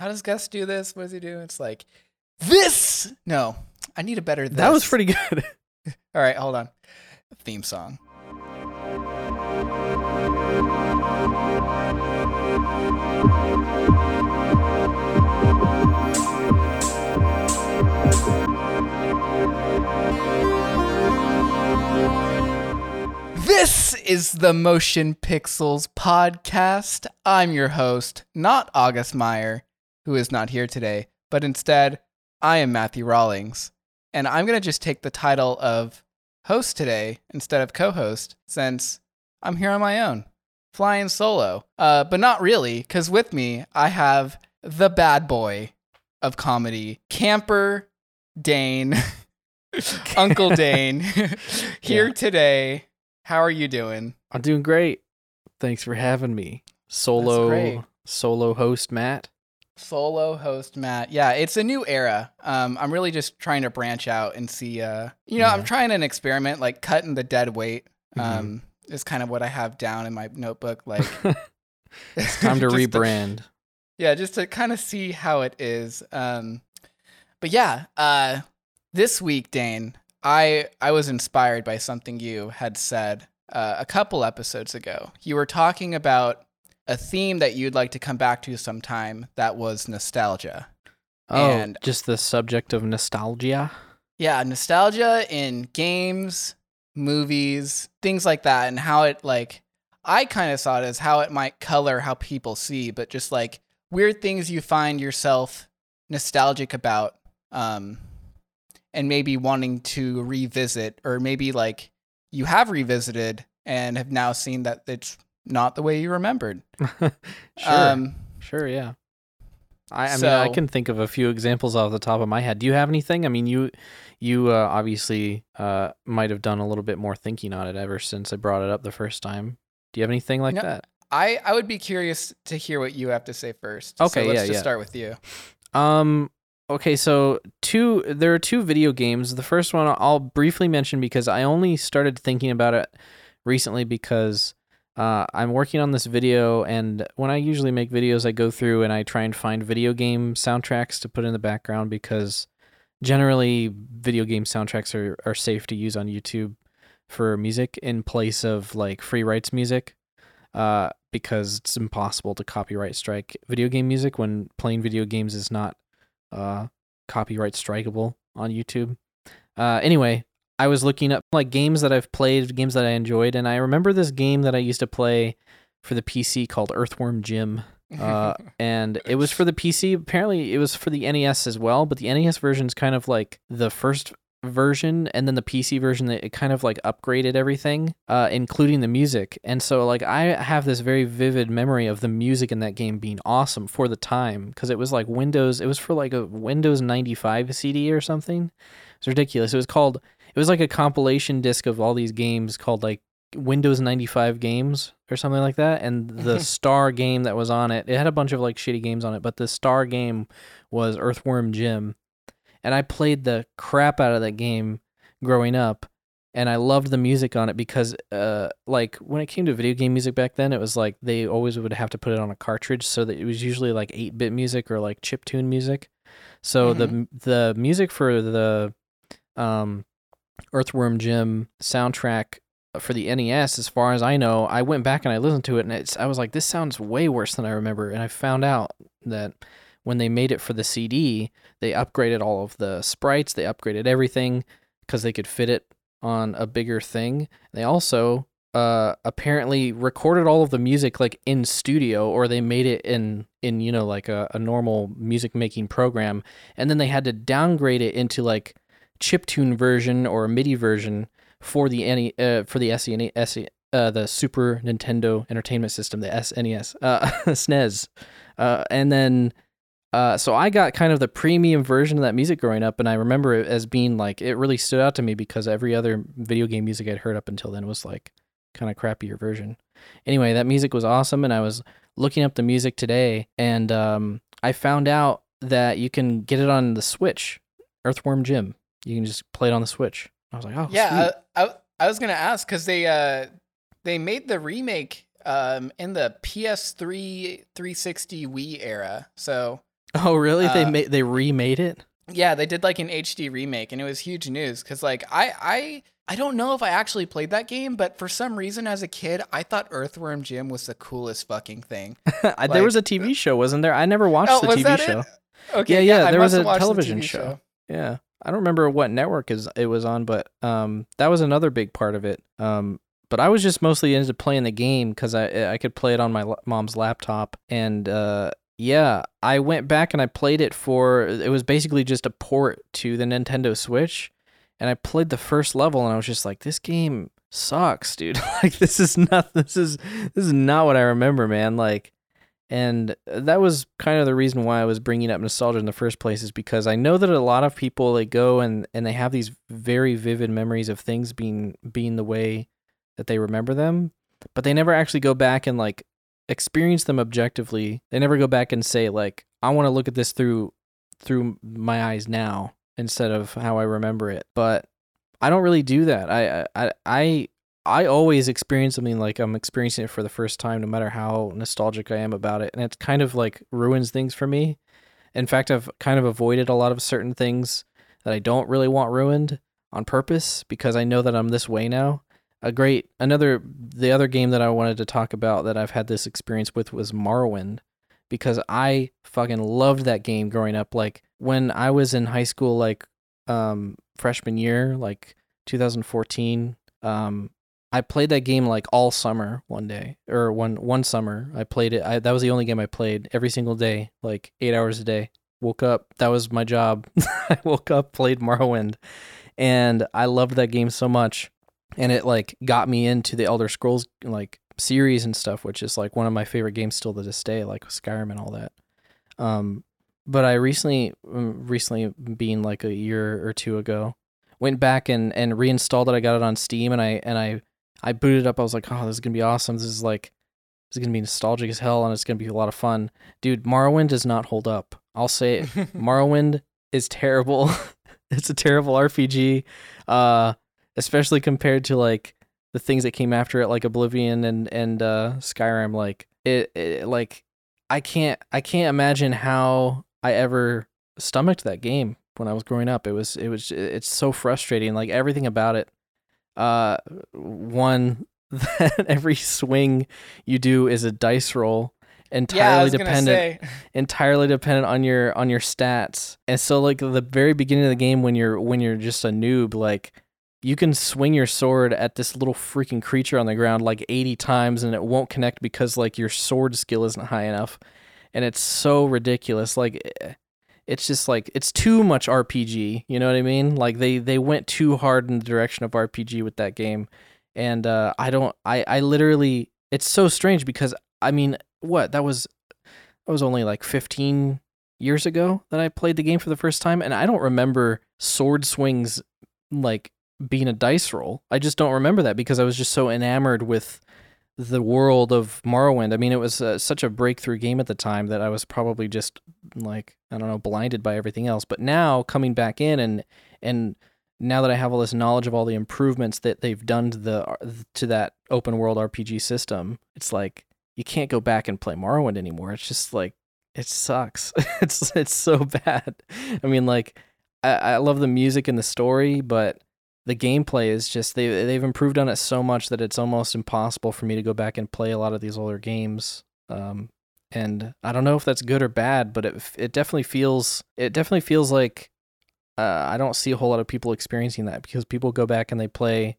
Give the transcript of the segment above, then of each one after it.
how does Gus do this? What does he do? It's like this. No, I need a better. This. That was pretty good. All right, hold on. Theme song. This is the Motion Pixels podcast. I'm your host, not August Meyer, who is not here today, but instead, I am Matthew Rawlings. And I'm going to just take the title of host today instead of co host since I'm here on my own, flying solo. Uh, but not really, because with me, I have the bad boy of comedy, Camper Dane, Uncle Dane, here Yeah. today. How are you doing? I'm doing great. Thanks for having me. Solo solo host Matt. Solo host Matt. Yeah, it's a new era. Um, I'm really just trying to branch out and see. Uh, you know, I'm trying an experiment, like cutting the dead weight. Mhm. Um, is kind of what I have down in my notebook. Like, it's time to rebrand. yeah, just to kind of see how it is. Um, but yeah, uh, this week, Dane, I I was inspired by something you had said uh, a couple episodes ago. You were talking about a theme that you'd like to come back to sometime. That was nostalgia. oh, and- just the subject of nostalgia. Yeah, nostalgia in games, movies, things like that, and how it like I kind of saw it as how it might color how people see, but just like weird things you find yourself nostalgic about, um, and maybe wanting to revisit, or maybe like you have revisited and have now seen that it's not the way you remembered. sure. Um, sure, yeah. I, I mean, I can think of a few examples off the top of my head. Do you have anything? I mean, you you uh, obviously uh, might have done a little bit more thinking on it ever since I brought it up the first time. Do you have anything like No, that? I I would be curious to hear what you have to say first. Okay, so let's yeah, just yeah. start with you. Um. Okay, so two. There are two video games. The first one I'll briefly mention because I only started thinking about it recently because uh, I'm working on this video, and when I usually make videos, I go through and I try and find video game soundtracks to put in the background because generally video game soundtracks are are safe to use on YouTube for music in place of like free rights music. Uh, because it's impossible to copyright strike video game music when playing video games is not uh, copyright strikeable on YouTube. Uh, anyway, I was looking up like games that I've played, games that I enjoyed, and I remember this game that I used to play for the PC called Earthworm Jim. Uh, and it was for the PC. Apparently, it was for the NES as well, but the NES version is kind of like the first version, and then the PC version that it kind of like upgraded everything, uh, including the music. And so, like, I have this very vivid memory of the music in that game being awesome for the time because it was like Windows. It was for like a Windows ninety five CD or something. It's ridiculous. It was called. It was like a compilation disc of all these games called like Windows 95 games or something like that. And the star game that was on it, it had a bunch of like shitty games on it, but the star game was Earthworm Jim. And I played the crap out of that game growing up. And I loved the music on it because, uh, like when it came to video game music back then, it was like they always would have to put it on a cartridge, so that it was usually like eight bit music or like chip tune music. So the the music for the um, Earthworm Jim soundtrack for the NES, as far as I know, I went back and I listened to it, and it's I was like, this sounds way worse than I remember. And I found out that when they made it for the CD, they upgraded all of the sprites, they upgraded everything because they could fit it on a bigger thing. They also uh apparently recorded all of the music like in studio or they made it in in you know like a, a normal music making program and then they had to downgrade it into like chiptune version or MIDI version for the NE, uh, for the SE uh, the Super Nintendo Entertainment System, the SNES, uh, SNES, uh, and then uh, so I got kind of the premium version of that music growing up, and I remember it as being like it really stood out to me because every other video game music I'd heard up until then was like kind of crappier version. Anyway, that music was awesome, and I was looking up the music today, and um, I found out that you can get it on the Switch, Earthworm Jim. You can just play it on the Switch. I was like, oh, yeah. I, I, I was gonna ask because they uh they made the remake um in the PS3 360 Wii era. So Oh, really? they Uh, made they remade it. Yeah, they did like an HD remake, and it was huge news because like I I I don't know if I actually played that game, but for some reason as a kid, I thought Earthworm Jim was the coolest fucking thing. I- there was a TV show, wasn't there? I never watched Oh, the was TV that show. it? Okay, Yeah, yeah, I there was a television TV show. Yeah. I don't remember what network is it was on, but um that was another big part of it. Um but I was just mostly into playing the game cuz I I could play it on my mom's laptop and uh yeah, I went back and I played it for it was basically just a port to the Nintendo Switch and I played the first level and I was just like this game sucks, dude. like this is not this is this is not what I remember, man. Like and uh, that was kind of the reason why I was bringing up nostalgia in the first place is because I know that a lot of people they go and and they have these very vivid memories of things being being the way that they remember them, but they never actually go back and like experience them objectively. They never go back and say like I want to look at this through through my eyes now instead of how I remember it. But I don't really do that. I I I I always experience something like I'm experiencing it for the first time, no matter how nostalgic I am about it, and it kind of like ruins things for me. In fact, I've kind of avoided a lot of certain things that I don't really want ruined on purpose because I know that I'm this way now. A great another the other game that I wanted to talk about that I've had this experience with was Morrowind because I fucking loved that game growing up. Like when I was in high school, like um freshman year, like 2014, um I played that game like all summer one day or one one summer. I played it. I, that was the only game I played every single day, like eight hours a day. Woke up. That was my job. I woke up, played Morrowind, and I loved that game so much. And it like got me into the Elder Scrolls like series and stuff, which is like one of my favorite games still to this day, like Skyrim and all that. Um, but I recently, um, recently being like a year or two ago, went back and and reinstalled it. I got it on Steam, and I and I I booted up. I was like, oh, this is gonna be awesome. This is like, this is gonna be nostalgic as hell, and it's gonna be a lot of fun. Dude, Morrowind does not hold up. I'll say it. Morrowind is terrible. it's a terrible RPG, uh, especially compared to like the things that came after it, like Oblivion and and uh, Skyrim. Like it, it, like I can't I can't imagine how I ever stomached that game when I was growing up. It was it was it's so frustrating. Like everything about it. Uh, one that every swing you do is a dice roll entirely gonna dependent entirely dependent on your on your stats. And so like the very beginning of the game when you're when you're just a noob, like you can swing your sword at this little freaking creature on the ground like 80 times and it won't connect because like your sword skill isn't high enough. And it's so ridiculous. Like eh, it's just like it's too much RPG, you know what I mean? Like they they went too hard in the direction of RPG with that game. And uh I don't I I literally it's so strange because I mean, what? That was that was only like 15 years ago that I played the game for the first time and I don't remember sword swings like being a dice roll. I just don't remember that because I was just so enamored with the world of Morrowind. I mean, it was uh, such a breakthrough game at the time that I was probably just like I don't know, blinded by everything else. But now coming back in and and now that I have all this knowledge of all the improvements that they've done to the to that open world RPG system, it's like you can't go back and play Morrowind anymore. It's just like it sucks. it's it's so bad. I mean, like I, I love the music and the story, but the gameplay is just they they've improved on it so much that it's almost impossible for me to go back and play a lot of these older games. Um, and I don't know if that's good or bad, but it it definitely feels it definitely feels like uh, I don't see a whole lot of people experiencing that because people go back and they play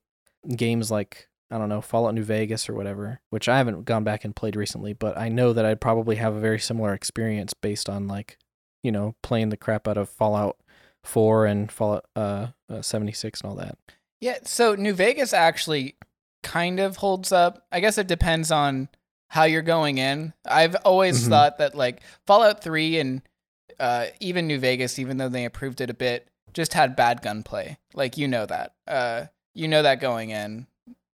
games like I don't know Fallout New Vegas or whatever, which I haven't gone back and played recently, but I know that I'd probably have a very similar experience based on like you know playing the crap out of Fallout Four and Fallout uh, uh, seventy six and all that. Yeah, so New Vegas actually kind of holds up. I guess it depends on how you're going in. I've always Mhm. thought that like Fallout 3 and uh, even New Vegas, even though they improved it a bit, just had bad gunplay. Like you know that. Uh, you know that going in.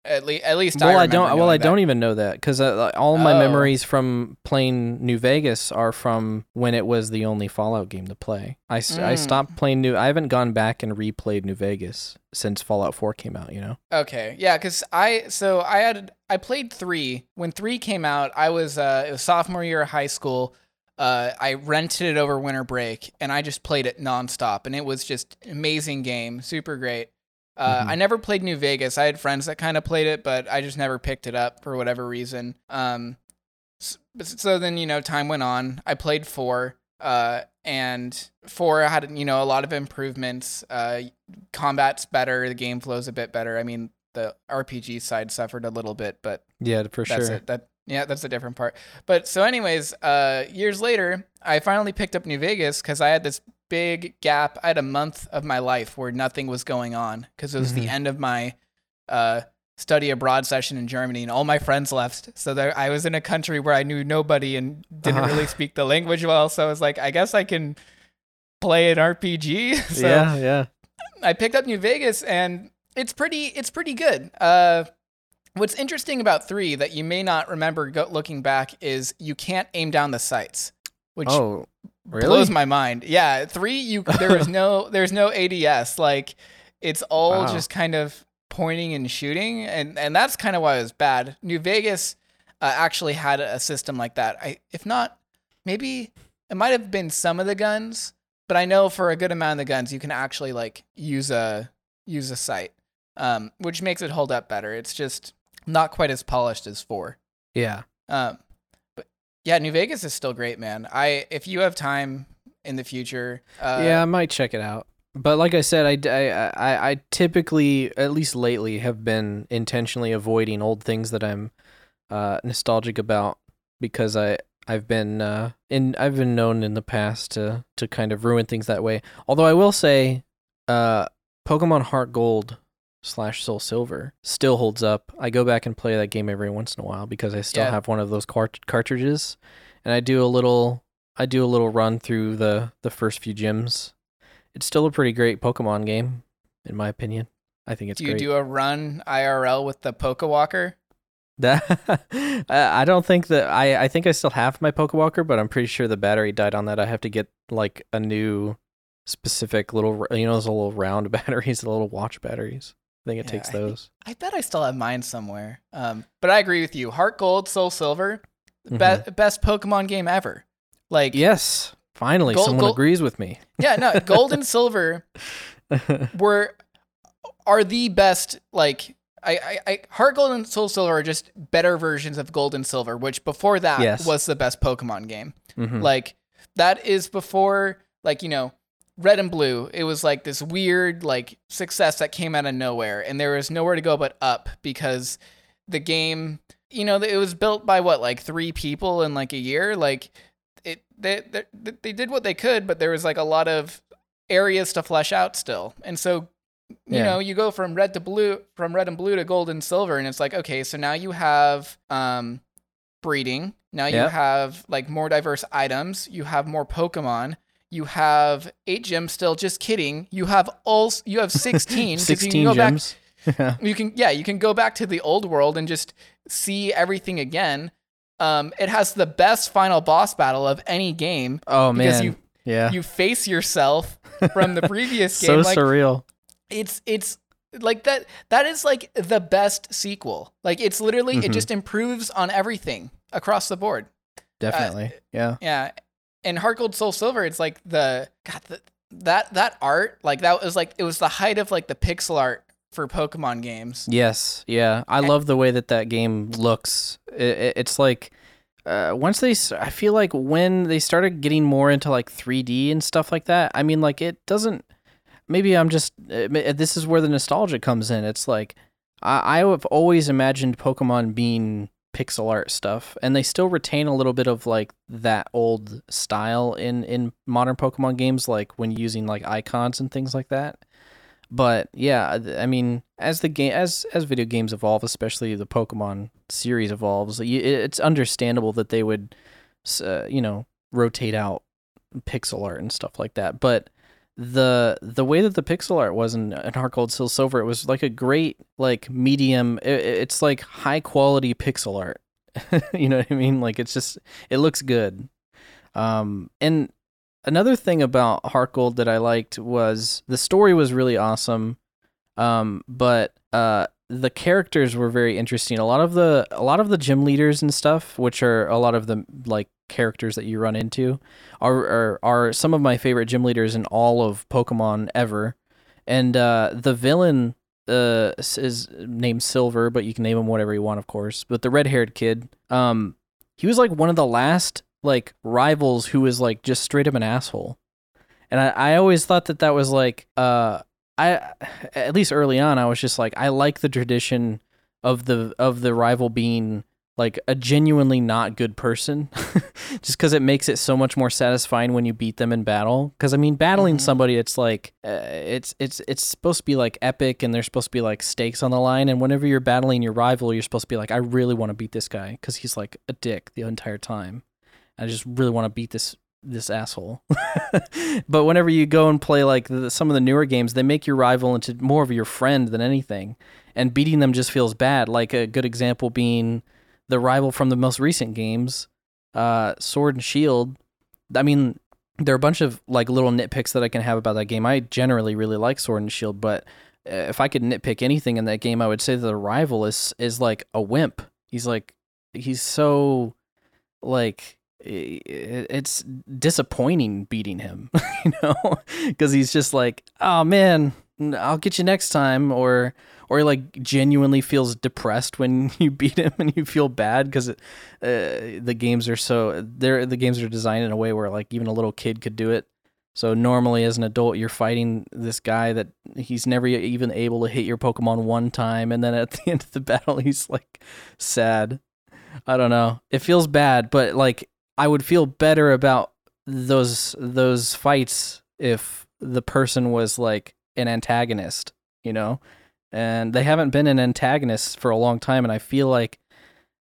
At, le- at least well, I, remember don't. Well, I that. don't even know that because uh, all my Oh. memories from playing New Vegas are from when it was the only Fallout game to play. I, Mm. stopped playing New. I haven't gone back and replayed New Vegas since Fallout Four came out. You know. Okay, yeah, because I so I had I played three when three came out. I was uh it was sophomore year of high school. Uh, I rented it over winter break and I just played it nonstop, and it was just amazing game, super great. Uh, Mhm. I never played New Vegas. I had friends that kind of played it, but I just never picked it up for whatever reason. Um, s- but- so then you know, time went on. I played four, uh, and four had you know a lot of improvements. Uh, combat's better. The game flow's a bit better. I mean, the RPG side suffered a little bit, but Yeah, for that's sure. it. That yeah, that's a different part. But so, anyways, uh, years later, I finally picked up New Vegas because I had this big gap. I had a month of my life where nothing was going on because it was the Mhm. end of my uh, study abroad session in Germany, and all my friends left. So there, I was in a country where I knew nobody and didn't Uh-huh. really speak the language well. So I was like, I guess I can play an RPG. so yeah, yeah. I picked up New Vegas and it's pretty it's pretty good. Uh what's interesting about 3 that you may not remember go- looking back is you can't aim down the sights, which Oh, really? blows my mind. Yeah, 3 you there is no there's no ADS like it's all Wow. just kind of pointing and shooting and and that's kind of why it was bad. New Vegas uh, actually had a system like that. I if not maybe it might have been some of the guns, but I know for a good amount of the guns you can actually like use a use a sight, um, which makes it hold up better. It's just not quite as polished as four. yeah. Um, but yeah, New Vegas is still great, man. I if you have time in the future, uh, yeah, I might check it out. But like I said, I, I, I, I typically, at least lately, have been intentionally avoiding old things that I'm uh, nostalgic about because I I've been uh, in I've been known in the past to to kind of ruin things that way. Although I will say, uh, Pokemon Heart Gold slash Soul Silver still holds up. I go back and play that game every once in a while because I still Yeah. have one of those cart- cartridges, and I do a little I do a little run through the the first few gyms. It's still a pretty great Pokemon game, in my opinion. I think it's do you great. do a run IRL with the Pokewalker? That I don't think that I I think I still have my Pokewalker, but I'm pretty sure the battery died on that. I have to get like a new specific little you know those little round batteries, the little watch batteries. I think it Yeah, takes I think- those. I bet I still have mine somewhere. Um, but I agree with you. Heart Gold, Soul Silver, the Mhm. be- best Pokemon game ever. Like Yes, finally Gold- someone gold- agrees with me. yeah, no, Gold and Silver were are the best like I, I, I Heart Gold and Soul Silver are just better versions of Gold and Silver, which before that Yes. was the best Pokemon game. Mhm. Like that is before like, you know, Red and Blue. It was like this weird like success that came out of nowhere and there was nowhere to go but up because the game, you know, it was built by what like 3 people in like a year, like it they, they they did what they could, but there was like a lot of areas to flesh out still. And so you Yeah. know, you go from red to blue, from red and blue to gold and silver, and it's like, okay, so now you have um, breeding. Now you Yep. have like more diverse items. You have more Pokemon. You have eight gyms still. Just kidding. You have all. You have sixteen. 'cause you can Sixteen go back- Yeah. you can yeah you can go back to the old world and just see everything again um it has the best final boss battle of any game oh because man, you yeah, you face yourself from the previous so game like surreal. it's it's like that that is like the best sequel like it's literally it Mhm. just improves on everything across the board Definitely, yeah. yeah and heart gold soul silver it's like the god the, that that art like that was like it was the height of like the pixel art for pokemon games Yes, yeah. I love the way that that game looks. It, it's like uh, once they, I feel like when they started getting more into like 3D and stuff like that. I mean, like it doesn't. Maybe I'm just. uh, This is where the nostalgia comes in. It's like I, I have always imagined Pokemon being pixel art stuff, and they still retain a little bit of like that old style in in modern Pokemon games, like when using like icons and things like that. But yeah i mean as the game as as video games evolve especially the pokemon series evolves it's understandable that they would uh, you know rotate out pixel art and stuff like that. But the the way that the pixel art was in, in Heart Gold Soul Silver, it was like a great like medium. i- i it's like high quality pixel art. you know what I mean? Like it's just it looks good. Um, and another thing about Heart Gold that I liked was the story was really awesome. Um, but uh, the characters were very interesting. A lot of the a lot of the gym leaders and stuff, which are a lot of the like characters that you run into, are are, are some of my favorite gym leaders in all of Pokemon ever. And uh, the villain uh, is named Silver, but you can name him whatever you want, of course. But the red haired kid, um, he was like one of the last like rivals who was like just straight up an asshole. And I, I always thought that that was like uh I at least early on I was just like I like the tradition of the of the rival being like a genuinely not good person just because it makes it so much more satisfying when you beat them in battle. Because i mean battling Mhm. somebody it's like uh, it's it's it's supposed to be like epic and there's supposed to be like stakes on the line. And whenever you're battling your rival you're supposed to be like i really want to beat this guy because he's like a dick the entire time. I just really want to beat this this asshole but whenever you go and play like the, some of the newer games they make your rival into more of your friend than anything and beating them just feels bad like a good example being the rival from the most recent games, uh, Sword and Shield. I mean, there are a bunch of like little nitpicks that I can have about that game. I generally really like Sword and Shield, but uh, if I could nitpick anything in that game, I would say that the rival is is like a wimp. He's like he's so like it's disappointing beating him, you know, because he's just like, oh man, I'll get you next time, or or like genuinely feels depressed when you beat him and you feel bad because uh, the games are so they're the games are designed in a way where like even a little kid could do it. So normally as an adult you're fighting this guy that he's never even able to hit your Pokemon one time and then at the end of the battle he's like sad. I don't know. It feels bad, but like I would feel better about those those fights if the person was like an antagonist, you know? and they haven't been an antagonist for a long time. And I feel like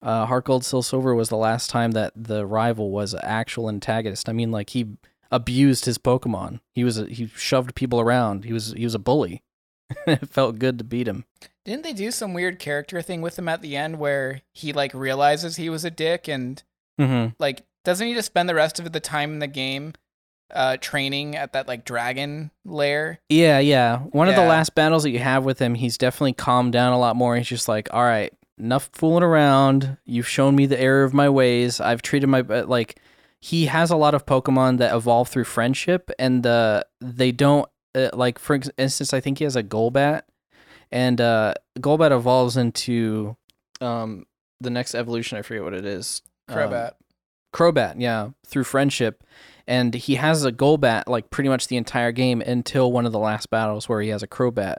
uh, Heart Gold, Silver was the last time that the rival was an actual antagonist. I mean, like he abused his Pokemon. He was a, he shoved people around. He was he was a bully. it felt good to beat him. Didn't they do some weird character thing with him at the end where he like realizes he was a dick and Mm-hmm. like doesn't he just spend the rest of the time in the game uh training at that like dragon lair? Yeah, yeah. One of the Yeah. last battles that you have with him, he's definitely calmed down a lot more. He's just like, all right, enough fooling around. You've shown me the error of my ways. I've treated my but, like. He has a lot of Pokemon that evolve through friendship, and uh, they don't uh, like. For ex- instance, I think he has a Golbat, and uh, Golbat evolves into um, the next evolution. I forget what it is. Um, Crobat. Crobat, yeah, through friendship. And he has a Golbat like pretty much the entire game until one of the last battles where he has a Crobat.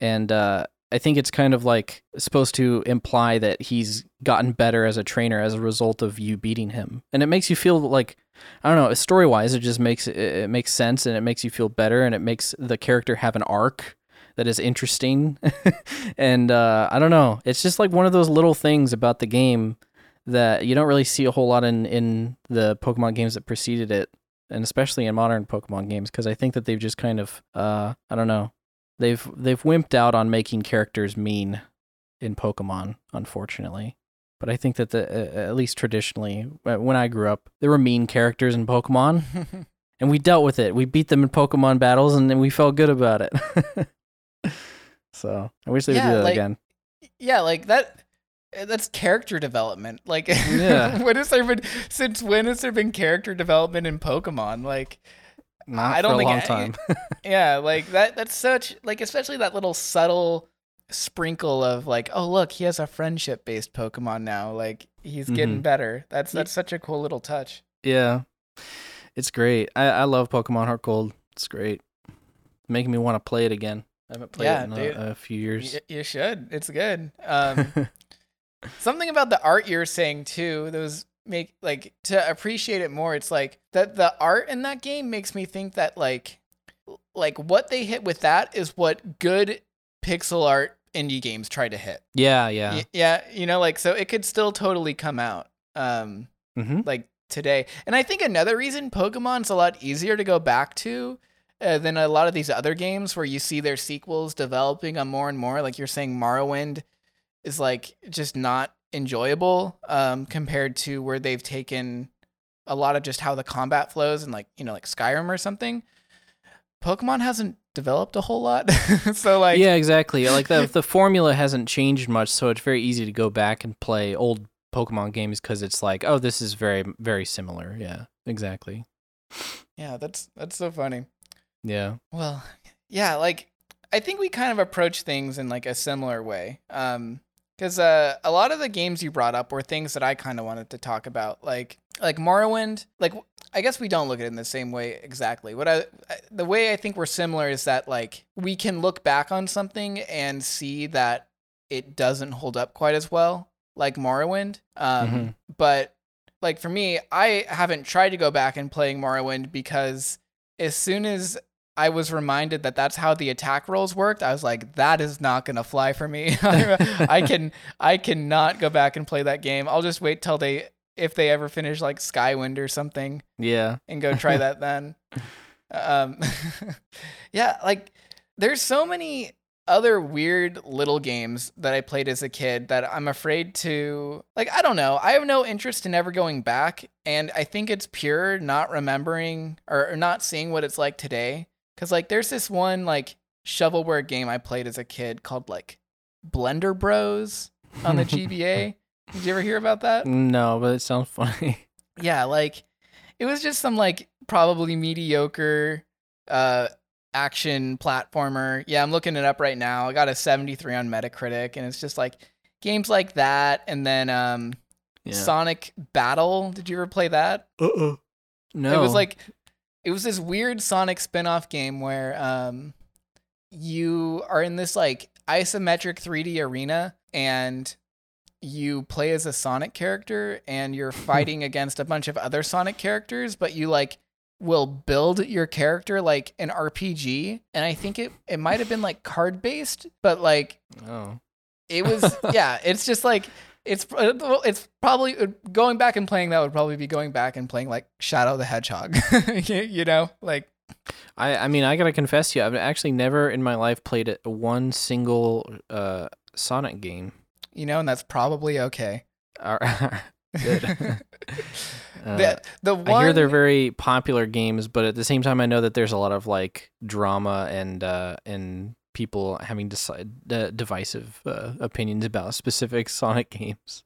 And uh, I think it's kind of like supposed to imply that he's gotten better as a trainer as a result of you beating him. And it makes you feel like I don't know, story wise, it just makes it, it makes sense and it makes you feel better and it makes the character have an arc that is interesting. and uh, I don't know, it's just like one of those little things about the game that you don't really see a whole lot in in the Pokemon games that preceded it, and especially in modern Pokemon games, because I think that they've just kind of uh I don't know they've they've wimped out on making characters mean in Pokemon, unfortunately. But I think that the uh, at least traditionally, uh, when I grew up, there were mean characters in Pokemon, and we dealt with it. We beat them in Pokemon battles, and then we felt good about it. so I wish they would do that like- again. yeah, like that that's character development. Like Yeah. when has there been since when has there been character development in Pokemon? Like Not I don't for a think long I- time. yeah, like that that's such like especially that little subtle sprinkle of like, oh look, he has a friendship based Pokemon now. Like he's getting Mhm. better. That's Ye- that's such a cool little touch. Yeah, it's great. I, I love Pokemon Heart Gold. It's great. Making me want to play it again. I haven't played Yeah, it in a, a few years. Y- you should. It's good. Um something about the art you're saying too those make like to appreciate it more it's like that the art in that game makes me think that like like what they hit with that is what good pixel art indie games try to hit. Yeah, yeah. Y- yeah you know like so it could still totally come out um hmm like today. And i think another reason pokemon's a lot easier to go back to uh, than a lot of these other games where you see their sequels developing on more and more like you're saying morrowind is like just not enjoyable um compared to where they've taken a lot of just how the combat flows and like you know like skyrim or something pokemon hasn't developed a whole lot. so like yeah, exactly. Like the the formula hasn't changed much, so it's very easy to go back and play old Pokemon games because it's like, oh, this is very very similar. Yeah, exactly. Yeah, that's that's so funny. Yeah. Well, yeah, like I think we kind of approach things in like a similar way. Um because uh, a lot of the games you brought up were things that I kind of wanted to talk about, like like Morrowind. Like I guess we don't look at it in the same way exactly. What I the way I think we're similar is that like we can look back on something and see that it doesn't hold up quite as well, like Morrowind. Um, Mhm. But like for me, I haven't tried to go back and playing Morrowind because as soon as I was reminded that that's how the attack rolls worked, I was like, that is not gonna fly for me. I can I cannot go back and play that game. I'll just wait till they if they ever finish like Skywind or something Yeah. and go try that then. Um, yeah, like there's so many other weird little games that I played as a kid that I'm afraid to like I don't know. I have no interest in ever going back and I think it's pure not remembering or, or not seeing what it's like today cuz like there's this one like shovelware game I played as a kid called like Blender Bros on the GBA. Did you ever hear about that? No, but it sounds funny. yeah, like it was just some like probably mediocre uh action platformer. Yeah, I'm looking it up right now. I got a 73 on Metacritic and it's just like games like that and then um Yeah. Sonic Battle. Did you ever play that? uh-uh. No. It was like it was this weird Sonic spin-off game where um you are in this like isometric 3D arena and you play as a Sonic character and you're fighting against a bunch of other Sonic characters, but you like will build your character like an RPG. And I think it it might have been like card based, but like Oh. it was yeah, it's just like it's uh, it's probably uh, going back and playing that would probably be going back and playing like Shadow the Hedgehog. you, know, like I I mean, I got to confess to you, I've actually never in my life played a- one single uh Sonic game. you know, and that's probably okay. Good. Uh, the the one I hear they're very popular games, but at the same time, I know that there's a lot of like drama and uh, and people having decide, uh, divisive uh, opinions about specific Sonic games.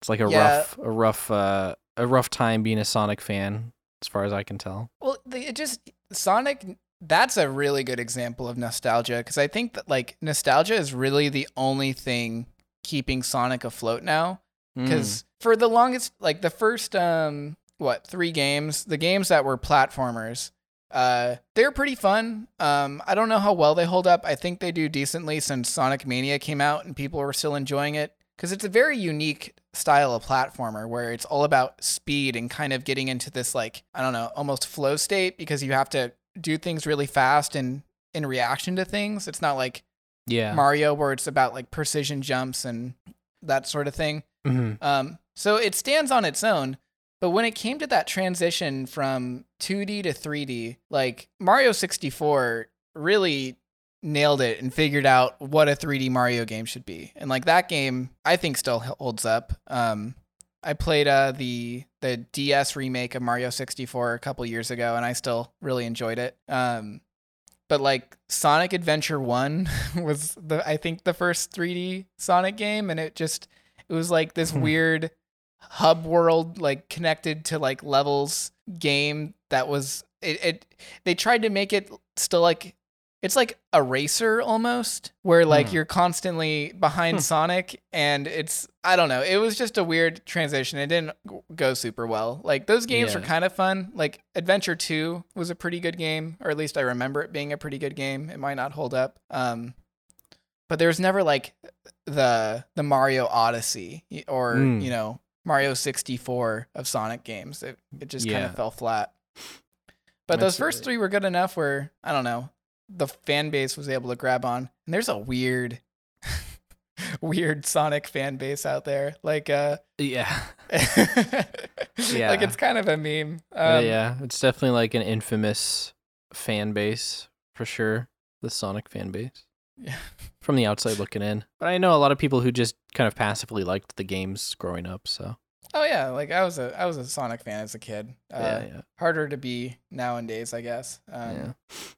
It's like a Yeah. rough, a rough, uh, a rough time being a Sonic fan, as far as I can tell. Well, the, it just Sonic. That's a really good example of nostalgia because I think that like nostalgia is really the only thing keeping Sonic afloat now. Mm. Because for the longest, like the first um what three games, the games that were platformers, uh, they're pretty fun. Um, I don't know how well they hold up. I think they do decently since Sonic Mania came out and people were still enjoying it because it's a very unique style of platformer where it's all about speed and kind of getting into this like I don't know almost flow state because you have to do things really fast and in reaction to things. It's not like yeah. Mario where it's about like precision jumps and that sort of thing. Mhm. Um, so it stands on its own. But when it came to that transition from 2D to 3D, like Mario 64 really nailed it and figured out what a 3D Mario game should be. And like that game, I think still holds up. Um, I played uh, the the DS remake of Mario 64 a couple years ago, and I still really enjoyed it. Um, but like Sonic Adventure One was the I think the first 3D Sonic game, and it just it was like this Hmm. weird hub world like connected to like levels game that was it, it they tried to make it still like it's like a racer almost where like Hmm. you're constantly behind Hmm. Sonic and it's I don't know it was just a weird transition it didn't go super well like those games were kind of fun like Adventure 2 was a pretty good game or at least I remember it being a pretty good game it might not hold up um but there was never like the the Mario Odyssey or Mm. you know Mario 64 of Sonic games. It it just kind of fell flat. But those first three were good enough where I don't know the fan base was able to grab on. And there's a weird weird Sonic fan base out there. Like uh Yeah. yeah. like it's kind of a meme. Uh, Um, yeah. It's definitely like an infamous fan base for sure. The Sonic fan base. Yeah. From the outside looking in. But I know a lot of people who just kind of passively liked the games growing up, so. Oh yeah, like I was a I was a Sonic fan as a kid. Uh, yeah, yeah, Harder to be nowadays, I guess. Um, yeah.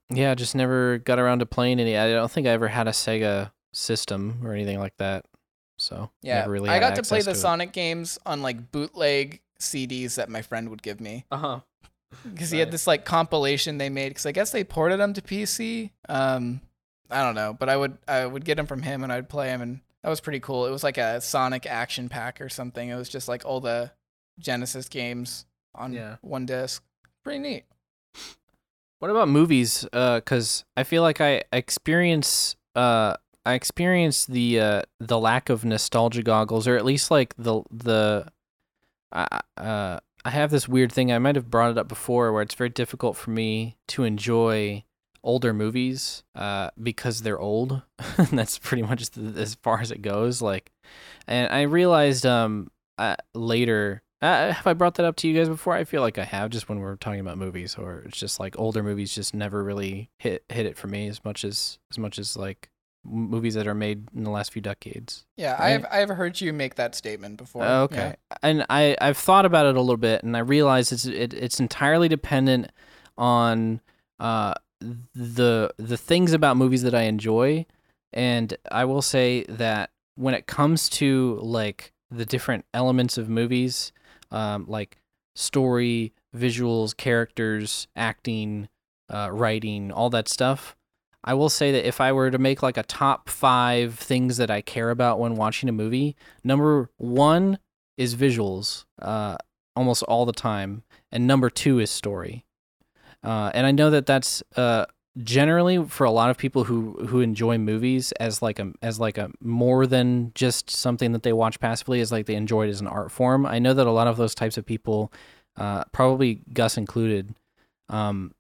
Yeah, just never got around to playing any. I don't think I ever had a Sega system or anything like that. So Yeah, never really I got to play the. Sonic games on like bootleg CDs that my friend would give me Uh-huh. because he had this like compilation they made because I guess they ported them to PC. Um, I don't know, but I would I would get them from him and I'd play them and that was pretty cool. It was like a Sonic action pack or something. It was just like all the Genesis games on Yeah. one disc. Pretty neat. What about movies? Uh, cause I feel like I experience uh I experience the uh the lack of nostalgia goggles, or at least like the the I uh I have this weird thing. I might have brought it up before, where it's very difficult for me to enjoy older movies uh because they're old. That's pretty much the, as far as it goes. Like, and I realized um uh, later uh, have I brought that up to you guys before? I feel like I have, just when we're talking about movies, or it's just like older movies just never really hit hit it for me as much as as much as like movies that are made in the last few decades. Yeah, Right. I've I've heard you make that statement before. Oh, okay, and I I've thought about it a little bit, and I realize it's it, it's entirely dependent on uh the the things about movies that I enjoy, and I will say that when it comes to like the different elements of movies, um, like story, visuals, characters, acting, uh, writing, all that stuff. I will say that if I were to make like a top five things that I care about when watching a movie, number one is visuals, uh, almost all the time, and number two is story. Uh, and I know that that's uh, generally for a lot of people who who enjoy movies as like a as like a more than just something that they watch passively is like they enjoy it as an art form. I know that a lot of those types of people, uh, probably Gus included, um,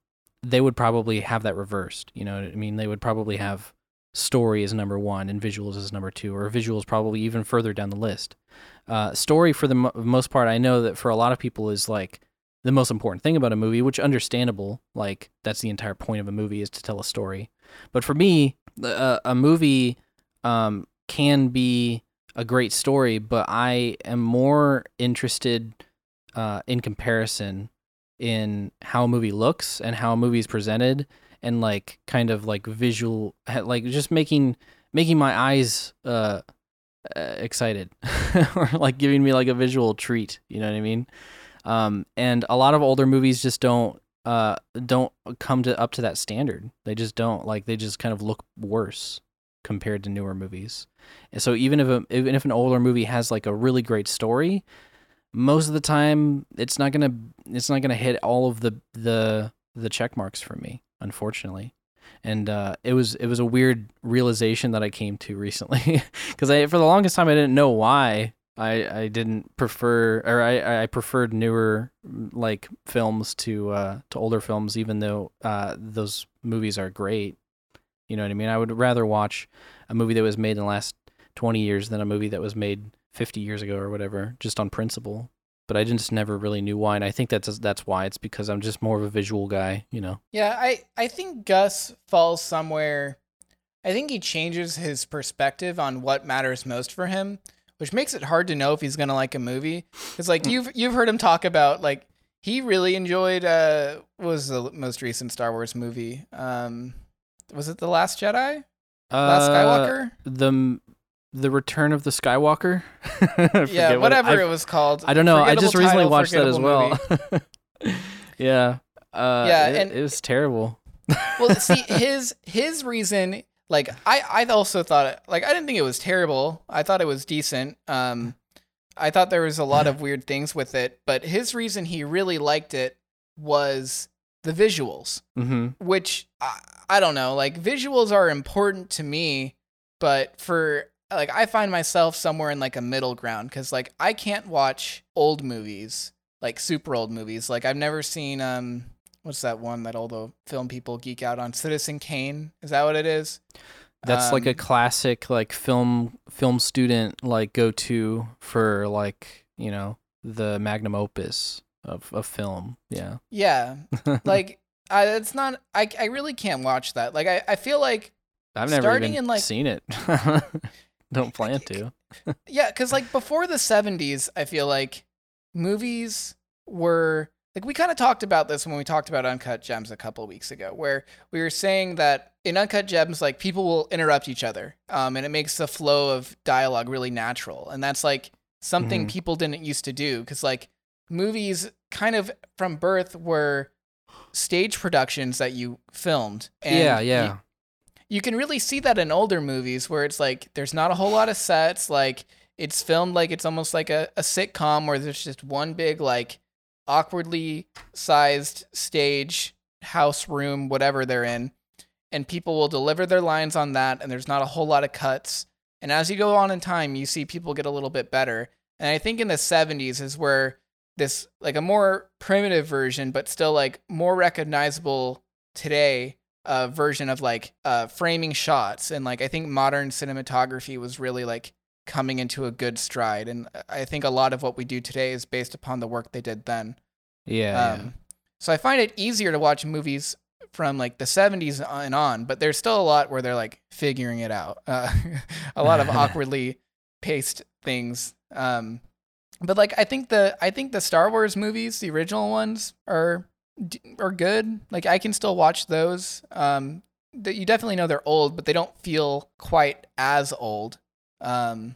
they would probably have that reversed. You know, I mean, they would probably have story as number one and visuals as number two, or visuals probably even further down the list. Uh, story, for the mo- most part, I know that for a lot of people is like the most important thing about a movie, which understandable. Like that's the entire point of a movie is to tell a story. But for me, the- uh, a movie um, can be a great story, but I am more interested uh, in comparison in how a movie looks and how a movie is presented and like kind of like visual like just making making my eyes uh, uh excited or like giving me like a visual treat you know what i mean um and a lot of older movies just don't uh don't come to up to that standard. They just don't. Like they just kind of look worse compared to newer movies. And so even if a, even if an older movie has like a really great story most of the time it's not gonna it's not gonna hit all of the the the check marks for me unfortunately. And uh, it was it was a weird realization that I came to recently because I for the longest time I didn't know why I I didn't prefer or I I preferred newer mm, like films to uh to older films even though uh those movies are great. You know what I mean? I would rather watch a movie that was made in the last 20 years than a movie that was made 50 years ago or whatever just on principle. But I just never really knew why and I think that's that's why. It's because I'm just more of a visual guy you know? Yeah, I I think Gus falls somewhere. I think he changes his perspective on what matters most for him, which makes it hard to know if he's gonna like a movie. Because like you've you've heard him talk about like he really enjoyed uh what was the most recent Star Wars movie? Um, was it the Last Jedi? Last Uh, Skywalker? the the Return of the Skywalker. Yeah, forget what whatever it was called. I don't know. I just recently title, watched that as well. yeah. Uh, Yeah, it, and- it was terrible. well, see, his his reason, like I I also thought it, like I didn't think it was terrible. I thought it was decent. Um, I thought there was a lot of weird things with it, but his reason he really liked it was the visuals, hmm which I, I don't know. Like visuals are important to me, but for like I find myself somewhere in like a middle ground because like I can't watch old movies, like super old movies. Like I've never seen um what's that one that all the film people geek out on? Citizen Kane. Is that what it is? That's like a Um, classic like film film student like go to for like you know the magnum opus of of film. Yeah. Yeah. Like I it's not I I really can't watch that. Like I, I feel like I've never starting even in, like- seen it. Don't plan to. yeah, cuz like before the 70s, I feel like movies were like we kind of talked about this when we talked about uncut gems a couple of weeks ago where we were saying that in uncut gems like people will interrupt each other um, and it makes the flow of dialogue really natural and that's like something Mhm. people didn't used to do because like movies kind of from birth were stage productions that you filmed and yeah, you- yeah. you can really see that in older movies where it's like there's not a whole lot of sets like it's filmed like it's almost like a, a sitcom where there's just one big like awkwardly sized stage house room whatever they're in and people will deliver their lines on that and there's not a whole lot of cuts. And as you go on in time you see people get a little bit better. And i think in the 70s is where this like a more primitive version but still like more recognizable today uh, version of like uh, framing shots. And like I think modern cinematography was really like coming into a good stride and I think a lot of what we do today is based upon the work they did then. Yeah, Um, So I find it easier to watch movies from like the 70s and on, but there's still a lot where they're like figuring it out. Uh, a lot of awkwardly paced things. Um, but like I think the I think the Star Wars movies, the original ones, are are good. Like I can still watch those. Um, that you definitely know they're old, but they don't feel quite as old. Um,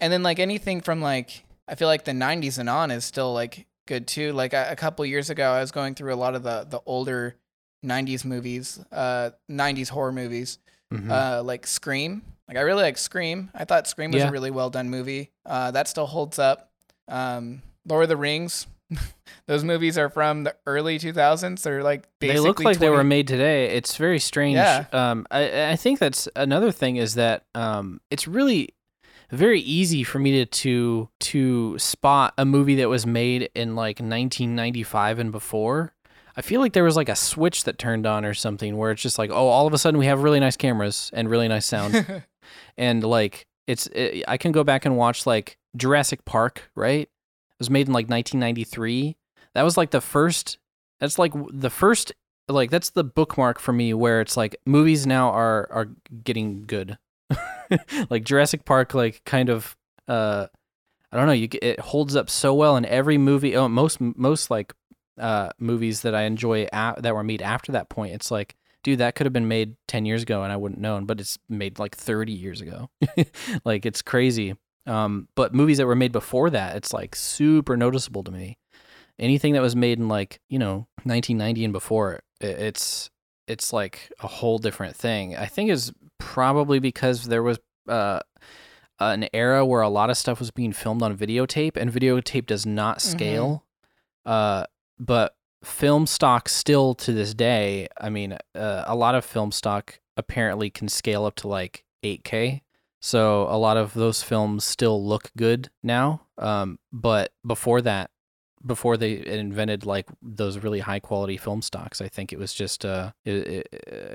and then like anything from like I feel like the 90s and on is still like good too. Like a, a couple years ago, I was going through a lot of the the older 90s movies, uh, 90s horror movies, Mhm. uh, like Scream. Like I really like Scream. I thought Scream was Yeah. a really well done movie. Uh, that still holds up. Um, Lord of the Rings. Those movies are from the early 2000s. They're like they look like they were made today. It's very strange. Yeah. Um, I, I think that's another thing is that um, it's really very easy for me to, to to spot a movie that was made in like 1995 and before. I feel like there was like a switch that turned on or something where it's just like, oh, all of a sudden we have really nice cameras and really nice sound, and like it's it, I can go back and watch like Jurassic Park, right? Was made in like 1993. That was like the first. That's like the first. Like that's the bookmark for me where it's like movies now are are getting good. like Jurassic Park, like kind of. uh I don't know. You it holds up so well in every movie. Oh, most most like uh movies that I enjoy that were made after that point. It's like dude, that could have been made 10 years ago and I wouldn't known, but it's made like 30 years ago. like it's crazy. Um, but movies that were made before that, it's like super noticeable to me. Anything that was made in like, you know, 1990 and before, i- it's it's like a whole different thing. I think is probably because there was uh an era where a lot of stuff was being filmed on videotape and videotape does not scale. Uh but film stock still to this day, I mean, uh, a lot of film stock apparently can scale up to like 8K. So a lot of those films still look good now. Um, but before that, before they invented like those really high quality film stocks, I think it was just uh, it, it,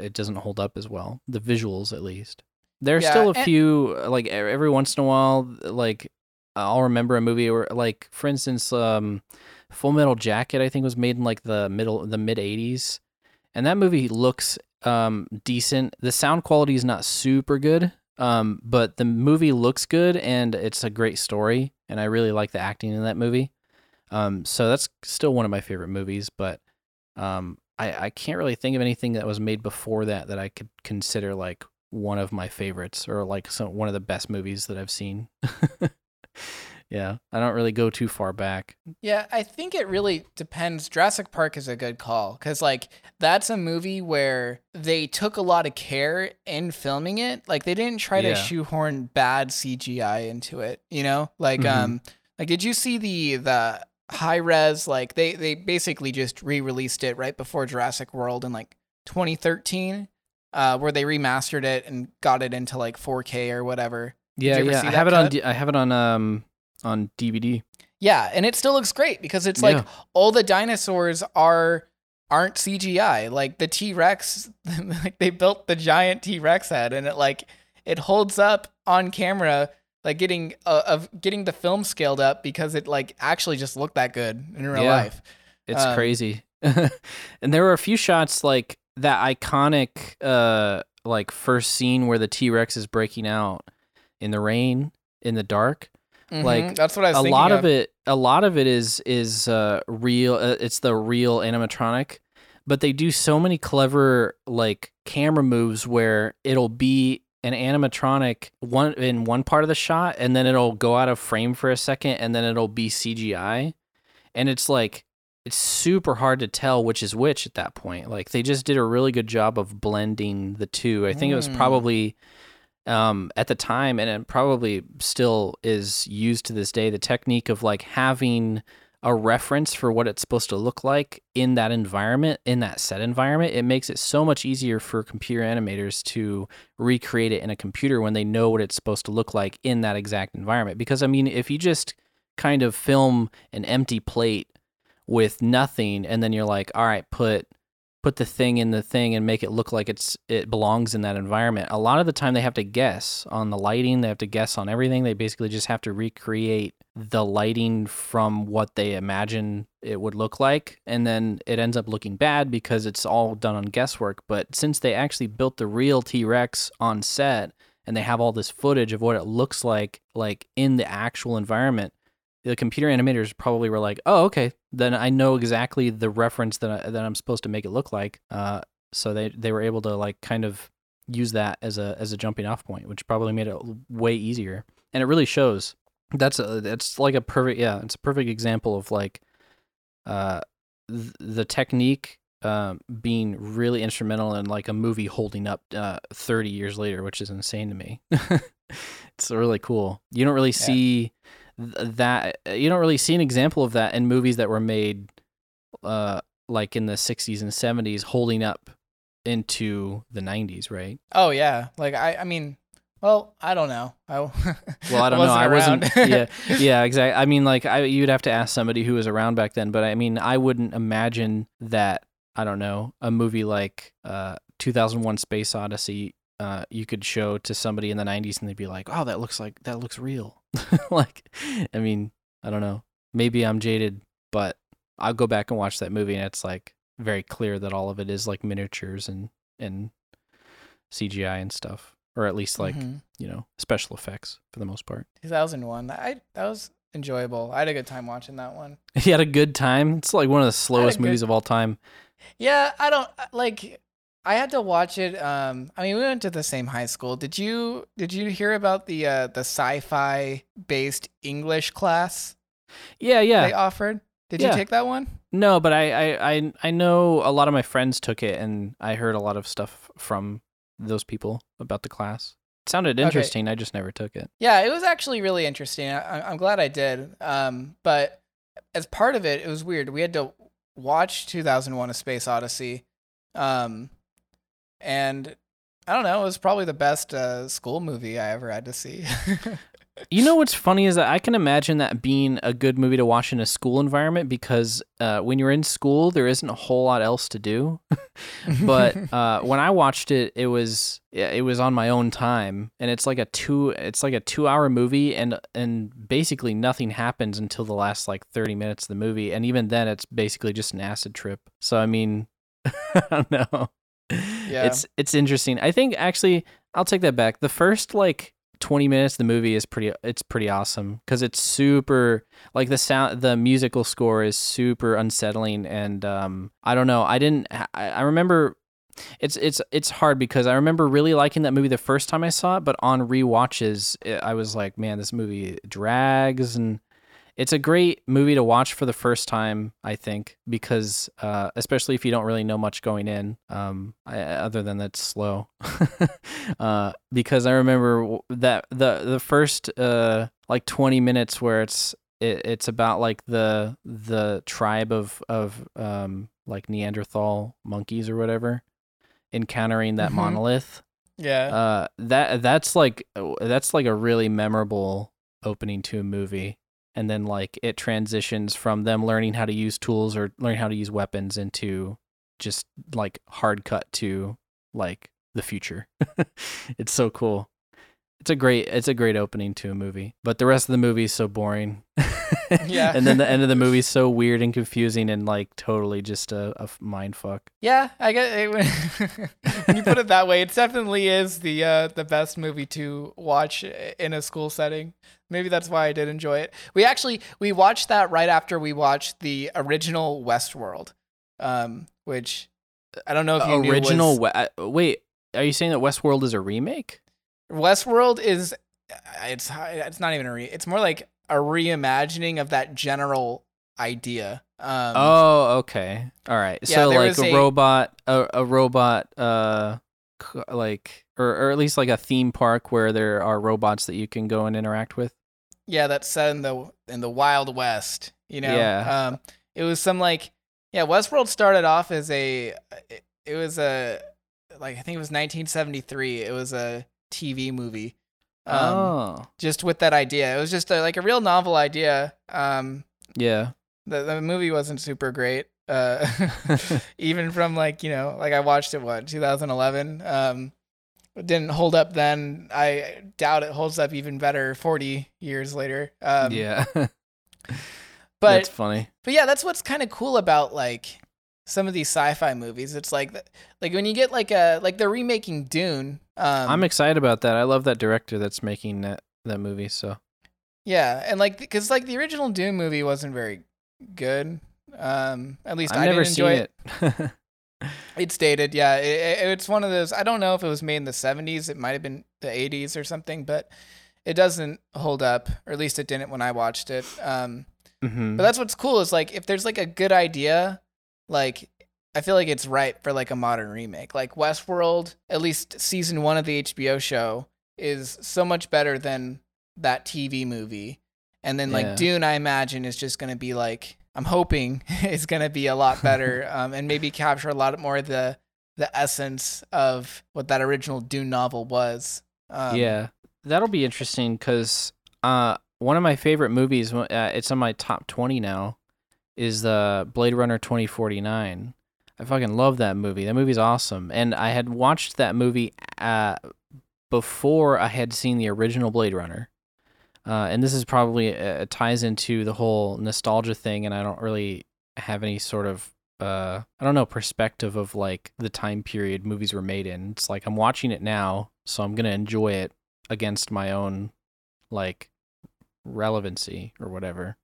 it doesn't hold up as well. The visuals, at least. There's Yeah, still a and- few like every once in a while, like I'll remember a movie where, like, for instance, um, Full Metal Jacket, I think was made in like the middle, the mid '80s, and that movie looks um decent. The sound quality is not super good, um, but the movie looks good and it's a great story, and I really like the acting in that movie. Um, so that's still one of my favorite movies, but um, I I can't really think of anything that was made before that that I could consider like one of my favorites or like some one of the best movies that I've seen. yeah, I don't really go too far back. Yeah, I think it really depends. Jurassic Park is a good call because, like, that's a movie where they took a lot of care in filming it. Like, they didn't try to shoehorn bad CGI into it. You know, like, Mhm. um, like, did you see the the high res? Like, they they basically just re released it right before Jurassic World in like 2013, uh, where they remastered it and got it into like 4K or whatever. Yeah, yeah, I have it on cut? I have it on um on DVD. Yeah, and it still looks great because it's like all the dinosaurs are aren't CGI. Like the T Rex, like they built the giant T Rex head, and it like it holds up on camera, like getting uh, of getting the film scaled up because it like actually just looked that good in real Yeah. life. It's Um, crazy. and there were a few shots like that iconic uh like first scene where the T-Rex is breaking out in the rain in the dark. Like, Mhm, that's what I was a lot of. of it a lot of it is is uh real uh, it's the real animatronic but they do so many clever like camera moves where it'll be an animatronic one in one part of the shot and then it'll go out of frame for a second and then it'll be CGI and it's like it's super hard to tell which is which at that point like they just did a really good job of blending the two i think it was Mm. probably um, at the time, and it probably still is used to this day, the technique of like having a reference for what it's supposed to look like in that environment, in that set environment, it makes it so much easier for computer animators to recreate it in a computer when they know what it's supposed to look like in that exact environment. Because I mean, if you just kind of film an empty plate with nothing and then you're like, all right, put put the thing in the thing and make it look like it's it belongs in that environment. A lot of the time they have to guess on the lighting, they have to guess on everything. They basically just have to recreate the lighting from what they imagine it would look like and then it ends up looking bad because it's all done on guesswork. But since they actually built the real T-Rex on set and they have all this footage of what it looks like like in the actual environment, the computer animators probably were like, "Oh, okay, then I know exactly the reference that I, that I'm supposed to make it look like." Uh, so they they were able to like kind of use that as a as a jumping off point, which probably made it way easier. And it really shows. That's a that's like a perfect yeah, it's a perfect example of like uh th- the technique um, being really instrumental in like a movie holding up uh, 30 years later, which is insane to me. it's really cool. You don't really see th- that. You don't really see an example of that in movies that were made, uh, like in the 60s and 70s, holding up into the 90s, right? Oh yeah, like I, I mean, well, I don't know. I, Well, I don't know. I wasn't. yeah, yeah, exactly. I mean, like, I you'd have to ask somebody who was around back then, but I mean, I wouldn't imagine that. I don't know a movie like uh, 2001: Space Odyssey. Uh, you could show to somebody in the 90s and they'd be like, "Oh, that looks like that looks real." like, I mean, I don't know. Maybe I'm jaded, but I'll go back and watch that movie and it's like very clear that all of it is like miniatures and and CGI and stuff, or at least like Mhm. you know special effects for the most part. 2001. I that was enjoyable. I had a good time watching that one. He had a good time. It's like one of the slowest good- movies of all time. Yeah, I don't like. I had to watch it. Um, I mean, we went to the same high school. Did you Did you hear about the uh, the sci-fi based English class Yeah, yeah. they offered? Did Yeah. you take that one? No, but I, I, I, I know a lot of my friends took it, and I heard a lot of stuff from those people about the class. It sounded Okay. interesting. I just never took it. Yeah, it was actually really interesting. I, I'm glad I did. Um, but as part of it, it was weird. We had to watch 2001: A Space Odyssey, um, and I don't know. It was probably the best uh, school movie I ever had to see. You know what's funny is that I can imagine that being a good movie to watch in a school environment because uh, when you're in school, there isn't a whole lot else to do. but uh, when I watched it, it was it was on my own time, and it's like a two it's like a two hour movie, and and basically nothing happens until the last like thirty minutes of the movie, and even then, it's basically just an acid trip. So I mean, I don't know. Yeah. It's it's interesting. I think actually I'll take that back. The first like 20 minutes the movie is pretty it's pretty awesome cuz it's super like the sound the musical score is super unsettling and um I don't know. I didn't I, I remember it's it's it's hard because I remember really liking that movie the first time I saw it, but on rewatches it, I was like, man, this movie drags and it's a great movie to watch for the first time, I think, because uh, especially if you don't really know much going in, um, I, other than that's slow. uh, because I remember that the the first uh, like twenty minutes where it's it, it's about like the the tribe of of um, like Neanderthal monkeys or whatever encountering that Mhm. monolith yeah. uh that that's like that's like a really memorable opening to a movie and then like it transitions from them learning how to use tools or learning how to use weapons into just like hard cut to like the future. It's so cool it's a great it's a great opening to a movie, but the rest of the movie is so boring. Yeah. and then the end of the movie is so weird and confusing and like totally just a, a mind fuck. Yeah, I get it. when you put it that way. It definitely is the uh, the best movie to watch in a school setting. Maybe that's why I did enjoy it. We actually we watched that right after we watched the original Westworld, um, which I don't know if you Original. knew was, we- uh, wait, are you saying that Westworld is a remake? Westworld is it's it's not even a re. It's more like a reimagining of that general idea. Um, oh, okay. All right. yeah, so like a, a- robot, a, a robot, uh, like or or at least like a theme park where there are robots that you can go and interact with. yeah, that's set in the in the Wild West. You know, Yeah. Um, it was some like yeah, Westworld started off as a it, it was a like I think it was 1973. It was a TV movie. Um, oh, just with that idea, it was just a, like a real novel idea. Um, yeah. the the movie wasn't super great. Uh, even from like you know like I watched it what 2011. Um, it didn't hold up then. I doubt it holds up even better 40 years later. Um, yeah. but That's funny. but yeah, that's what's kind of cool about like some of these sci-fi movies. It's like like when you get like a like they're remaking Dune. Um, I'm excited about that. I love that director that's making that that movie. So yeah, and like because like the original Dune movie wasn't very good. Um, at least I've I never didn't seen enjoy it. it. It's dated, yeah. It, it- it's one of those. I don't know if it was made in the '70s. It might have been the '80s or something, but it doesn't hold up, or at least it didn't when I watched it. Um, hmm but that's what's cool is like if there's like a good idea, like I feel like it's right for like a modern remake. Like Westworld, at least season one of the HBO show is so much better than that TV movie. And then like Yeah. Dune, I imagine is just gonna be like I'm hoping is gonna be a lot better, um, and maybe capture a lot more of the the essence of what that original Dune novel was. Um, yeah, that'll be interesting because uh, one of my favorite movies, uh, it's on my top twenty now, is the Blade Runner twenty forty nine. I fucking love that movie. That movie's awesome, and I had watched that movie uh, before I had seen the original Blade Runner. Uh, and this is probably uh, ties into the whole nostalgia thing, and I don't really have any sort of uh, I don't know perspective of like the time period movies were made in. It's like I'm watching it now, so I'm gonna enjoy it against my own like relevancy or whatever.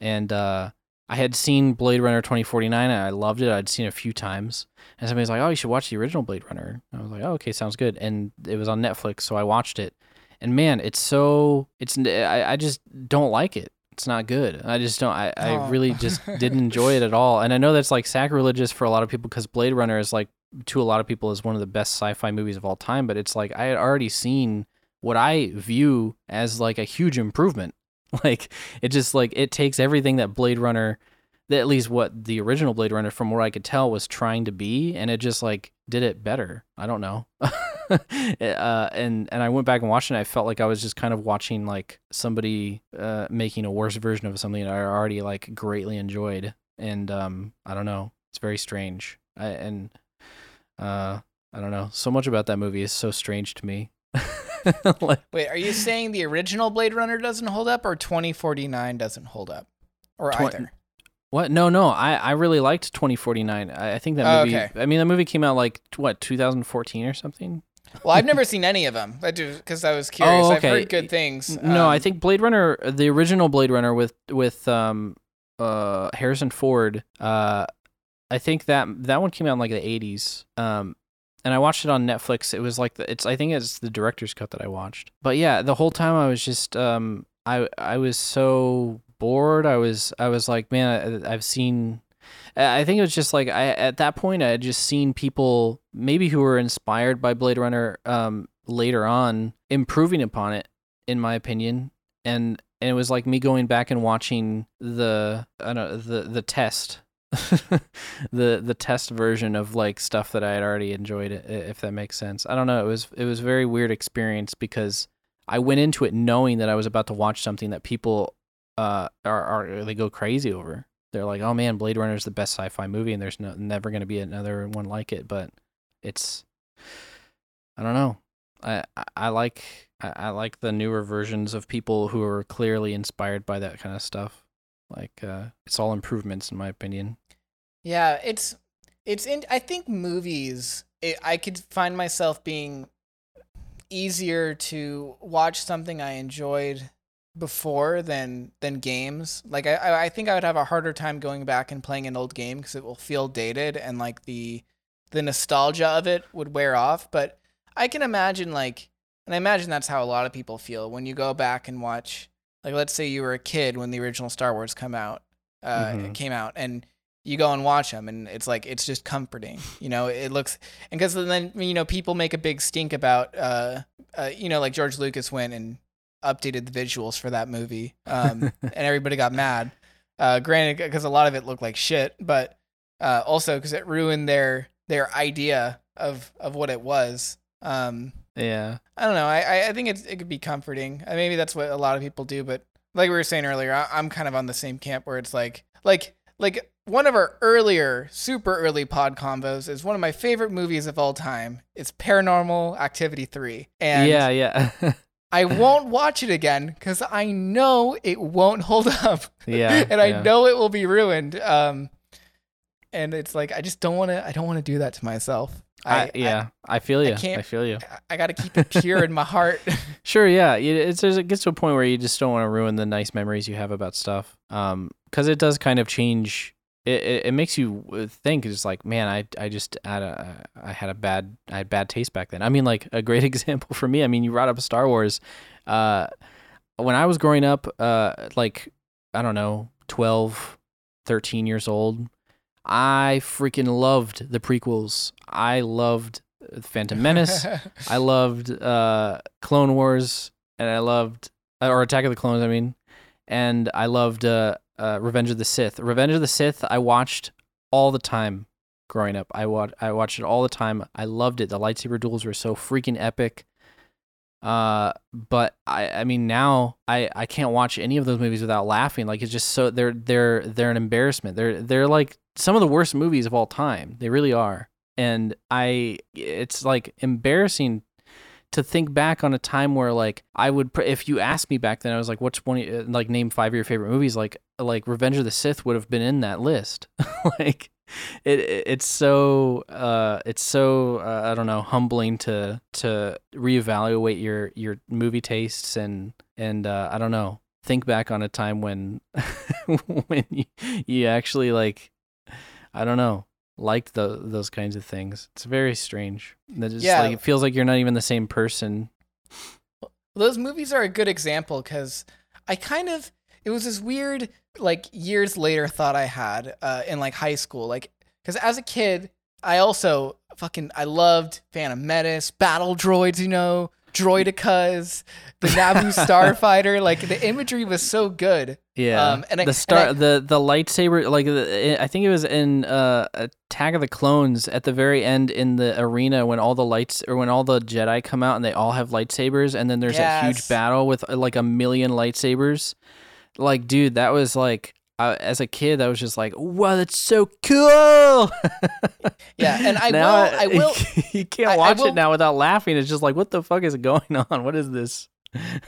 And uh, I had seen Blade Runner 2049 and I loved it. I'd seen it a few times. And somebody's like, "Oh, you should watch the original Blade Runner." I was like, "Oh, okay, sounds good." And it was on Netflix, so I watched it. And man, it's so it's I, I just don't like it. It's not good. I just don't. I, I Oh. really just didn't enjoy it at all. And I know that's like sacrilegious for a lot of people because Blade Runner is like to a lot of people is one of the best sci-fi movies of all time. But it's like I had already seen what I view as like a huge improvement. Like it just like it takes everything that Blade Runner, at least what the original Blade Runner, from what I could tell, was trying to be, and it just like did it better. I don't know. uh, and and I went back and watched it. and I felt like I was just kind of watching like somebody uh, making a worse version of something that I already like greatly enjoyed. And um, I don't know. It's very strange. I, and uh, I don't know. So much about that movie is so strange to me. like, Wait, are you saying the original Blade Runner doesn't hold up, or 2049 doesn't hold up, or Twen- either? What? No, no. I, I really liked 2049. I, I think that Oh, movie. okay. I mean, that movie came out like what 2014 or something. Well, I've never seen any of them. I do because I was curious. Oh, I've okay. heard good things. No, I Um, think Blade Runner, the original Blade Runner with with um uh Harrison Ford. Uh, I think that that one came out in like the 80s. Um, and I watched it on Netflix. It was like the, it's I think it's the director's cut that I watched. But yeah, the whole time I was just um I I was so bored. I was I was like, man, I, I've seen. I think it was just like I at that point I had just seen people maybe who were inspired by Blade Runner um later on improving upon it in my opinion and and it was like me going back and watching the I don't know the the test the the test version of like stuff that I had already enjoyed if that makes sense. I don't know, it was it was a very weird experience because I went into it knowing that I was about to watch something that people uh are, are they go crazy over. They're like, "Oh man, Blade Runner is the best sci-fi movie and there's no, never going to be another one like it." But it's I don't know. I I- I like I, I like the newer versions of people who are clearly inspired by that kind of stuff. Like uh, it's all improvements in my opinion. Yeah, it's it's in. I think movies. It, I could find myself being easier to watch something I enjoyed before than than games. Like I I think I would have a harder time going back and playing an old game because it will feel dated and like the the nostalgia of it would wear off. But I can imagine like, and I imagine that's how a lot of people feel when you go back and watch. Like, let's say you were a kid when the original Star Wars come out, uh, Mhm. came out, and you go and watch them, and it's like it's just comforting. You know, it looks and because then you know people make a big stink about, uh, uh, you know, like George Lucas went and updated the visuals for that movie, um, and everybody got mad. Uh, granted, because a lot of it looked like shit, but uh, also because it ruined their their idea of of what it was. Um, yeah. I don't know. I I- think it's, it could be comforting. Uh, Maybe that's what a lot of people do. But like we were saying earlier, I, I'm kind of on the same camp where it's like like like one of our earlier super early pod combos is one of my favorite movies of all time. It's Paranormal Activity three, and yeah, yeah. I won't watch it again because I know it won't hold up. Yeah, and I yeah. know it will be ruined. Um, and it's like I just don't want to. I don't want to do that to myself. I, yeah, I, feel you. I, can't- feel you. I, I got to keep it pure in my heart. Sure, yeah. It, it's it gets to a point where you just don't want to ruin the nice memories you have about stuff. Um, because it does kind of change. It, it, it makes you think. It's like, man, I I just had a I had a bad I had bad taste back then. I mean, like a great example for me. I mean, you brought up Star Wars. Uh, when I was growing up, uh, like I don't know, 12, 13 years old, I freaking loved the prequels. I loved Phantom Menace. I loved uh, Clone Wars, and I loved uh, or Attack of the Clones. I mean, and I loved uh, uh, Revenge of the Sith. Revenge of the Sith. I watched all the time growing up. I wa- I watched it all the time. I loved it. The lightsaber duels were so freaking epic. Uh, but I I mean now I I can't watch any of those movies without laughing. Like it's just so they're they're they're an embarrassment. They're they're like some of the worst movies of all time. They really are. And I it's like embarrassing to think back on a time where like I would pr- if you asked me back then I was like what's one of like name five of your favorite movies like like Revenge of the Sith would have been in that list. like it, it it's so uh it's so uh, I don't know humbling to to reevaluate your your movie tastes and and uh, I don't know think back on a time when when you, you actually like I don't know liked the, those kinds of things. It's very strange. That just Yeah. like it feels like you're not even the same person. those movies are a good example because I kind of it was this weird like years later thought I had uh, in like high school like because as a kid I also fucking I loved Phantom Menace, battle droids, you know, droidekas, the Naboo starfighter. Like the imagery was so good. Yeah. Um, and I- the star, I- the the lightsaber, like the, I think it was in uh, Attack of the Clones at the very end in the arena when all the lights or when all the Jedi come out and they all have lightsabers, and then there's a huge battle with like a million lightsabers. Like, dude, that was like. I, as a kid, I was just like, "Wow, that's so cool!" Yeah, and I Now will- I will- you can't I- I watch will- it now without laughing. It's just like, what the fuck is going on? What is this?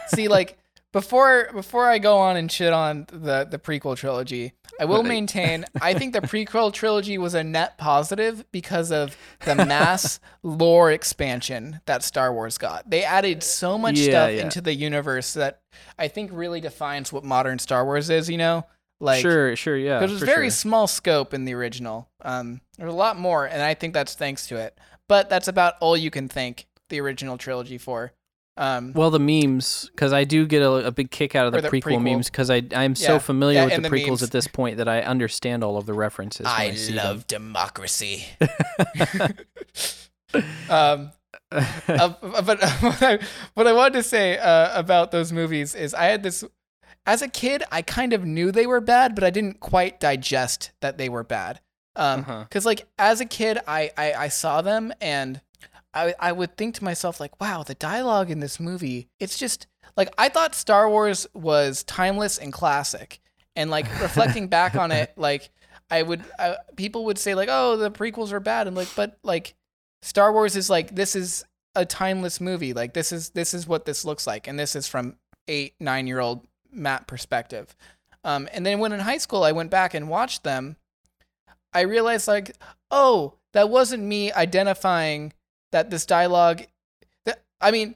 See, like before before I go on and shit on the the prequel trilogy, I will maintain I think the prequel trilogy was a net positive because of the mass lore expansion that Star Wars got. They added so much Yeah, stuff yeah. into the universe that I think really defines what modern Star Wars is. You know, like sure, sure, yeah. because it was very sure. small scope in the original. Um, there's a lot more, and I think that's thanks to it. But that's about all you can thank the original trilogy for. Um, Well, the memes, because I do get a, a big kick out of the, the prequel, prequel. memes, because I I'm so familiar yeah, with the the prequels memes. at this point that I understand all of the references. when I, love them. democracy. um, uh, but what I, what I wanted to say uh, about those movies is I had this as a kid I kind of knew they were bad but I didn't quite digest that they were bad um Uh-huh. cuz like as a kid I, I I saw them and I I would think to myself like wow the dialogue in this movie it's just like I thought Star Wars was timeless and classic and like reflecting back on it like I would I, people would say like oh the prequels are bad and like but like Star Wars is like this is a timeless movie. Like this is this is what this looks like, and this is from eight nine year old Matt perspective. Um, and then when in high school I went back and watched them, I realized like, oh, that wasn't me identifying that this dialogue. That I mean,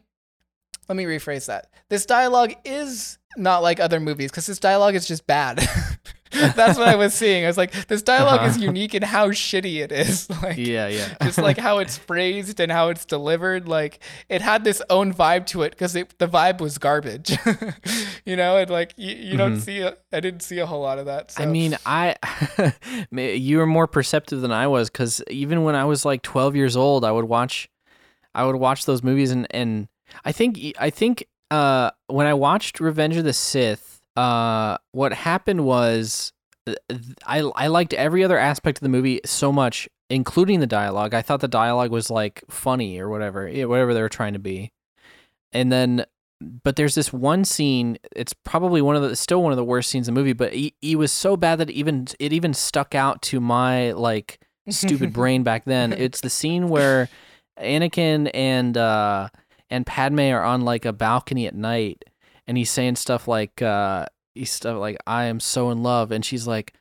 let me rephrase that. This dialogue is not like other movies because this dialogue is just bad. That's what I was seeing. I was like, this dialog uh-huh. is unique in how shitty it is. Like, yeah, yeah. just like how it's phrased and how it's delivered. Like, it had this own vibe to it because the vibe was garbage. you know, and like you, you don't mm-hmm. see. A, I didn't see a whole lot of that. So. I mean, I you were more perceptive than I was because even when I was like 12 years old, I would watch, I would watch those movies and and I think I think uh when I watched Revenge of the Sith uh, what happened was uh, I I liked every other aspect of the movie so much, including the dialogue. I thought the dialogue was like funny or whatever, whatever they were trying to be. And then, but there's this one scene. It's probably one of the still one of the worst scenes in the movie, but he, he was so bad that even it even stuck out to my like stupid brain back then. It's the scene where Anakin and uh and Padme are on like a balcony at night and he's saying stuff like uh he's stuff like I am so in love and she's like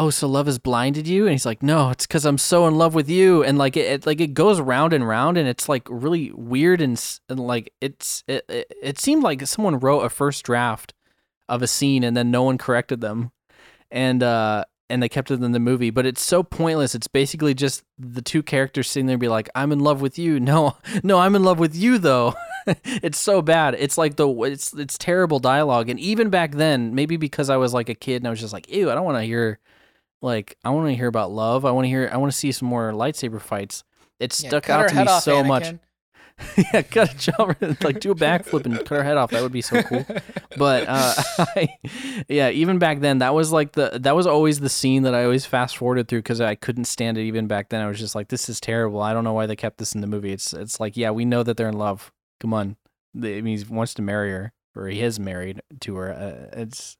oh so love has blinded you? And he's like no it's because i'm so in love with you and like it, it, like it goes round and round and it's like really weird and, and like it's it, it, it seemed like someone wrote a first draft of a scene and then no one corrected them. And uh and they kept it in the movie but it's so pointless it's basically just the two characters sitting there be like i'm in love with you no no i'm in love with you though it's so bad. It's like the it's it's terrible dialogue. And even back then, maybe because I was like a kid and I was just like, ew, I don't want to hear like I want to hear about love. I want to hear I want to see some more lightsaber fights. It stuck yeah, out to me so Anakin. much. yeah, cut a jump, like do a backflip and cut her head off. That would be so cool. But uh, I, yeah, even back then, that was like the that was always the scene that I always fast forwarded through because I couldn't stand it. Even back then, I was just like, this is terrible. I don't know why they kept this in the movie. It's it's like, yeah, we know that they're in love. Come on. I mean, he wants to marry her, or he is married to her. Uh, it's,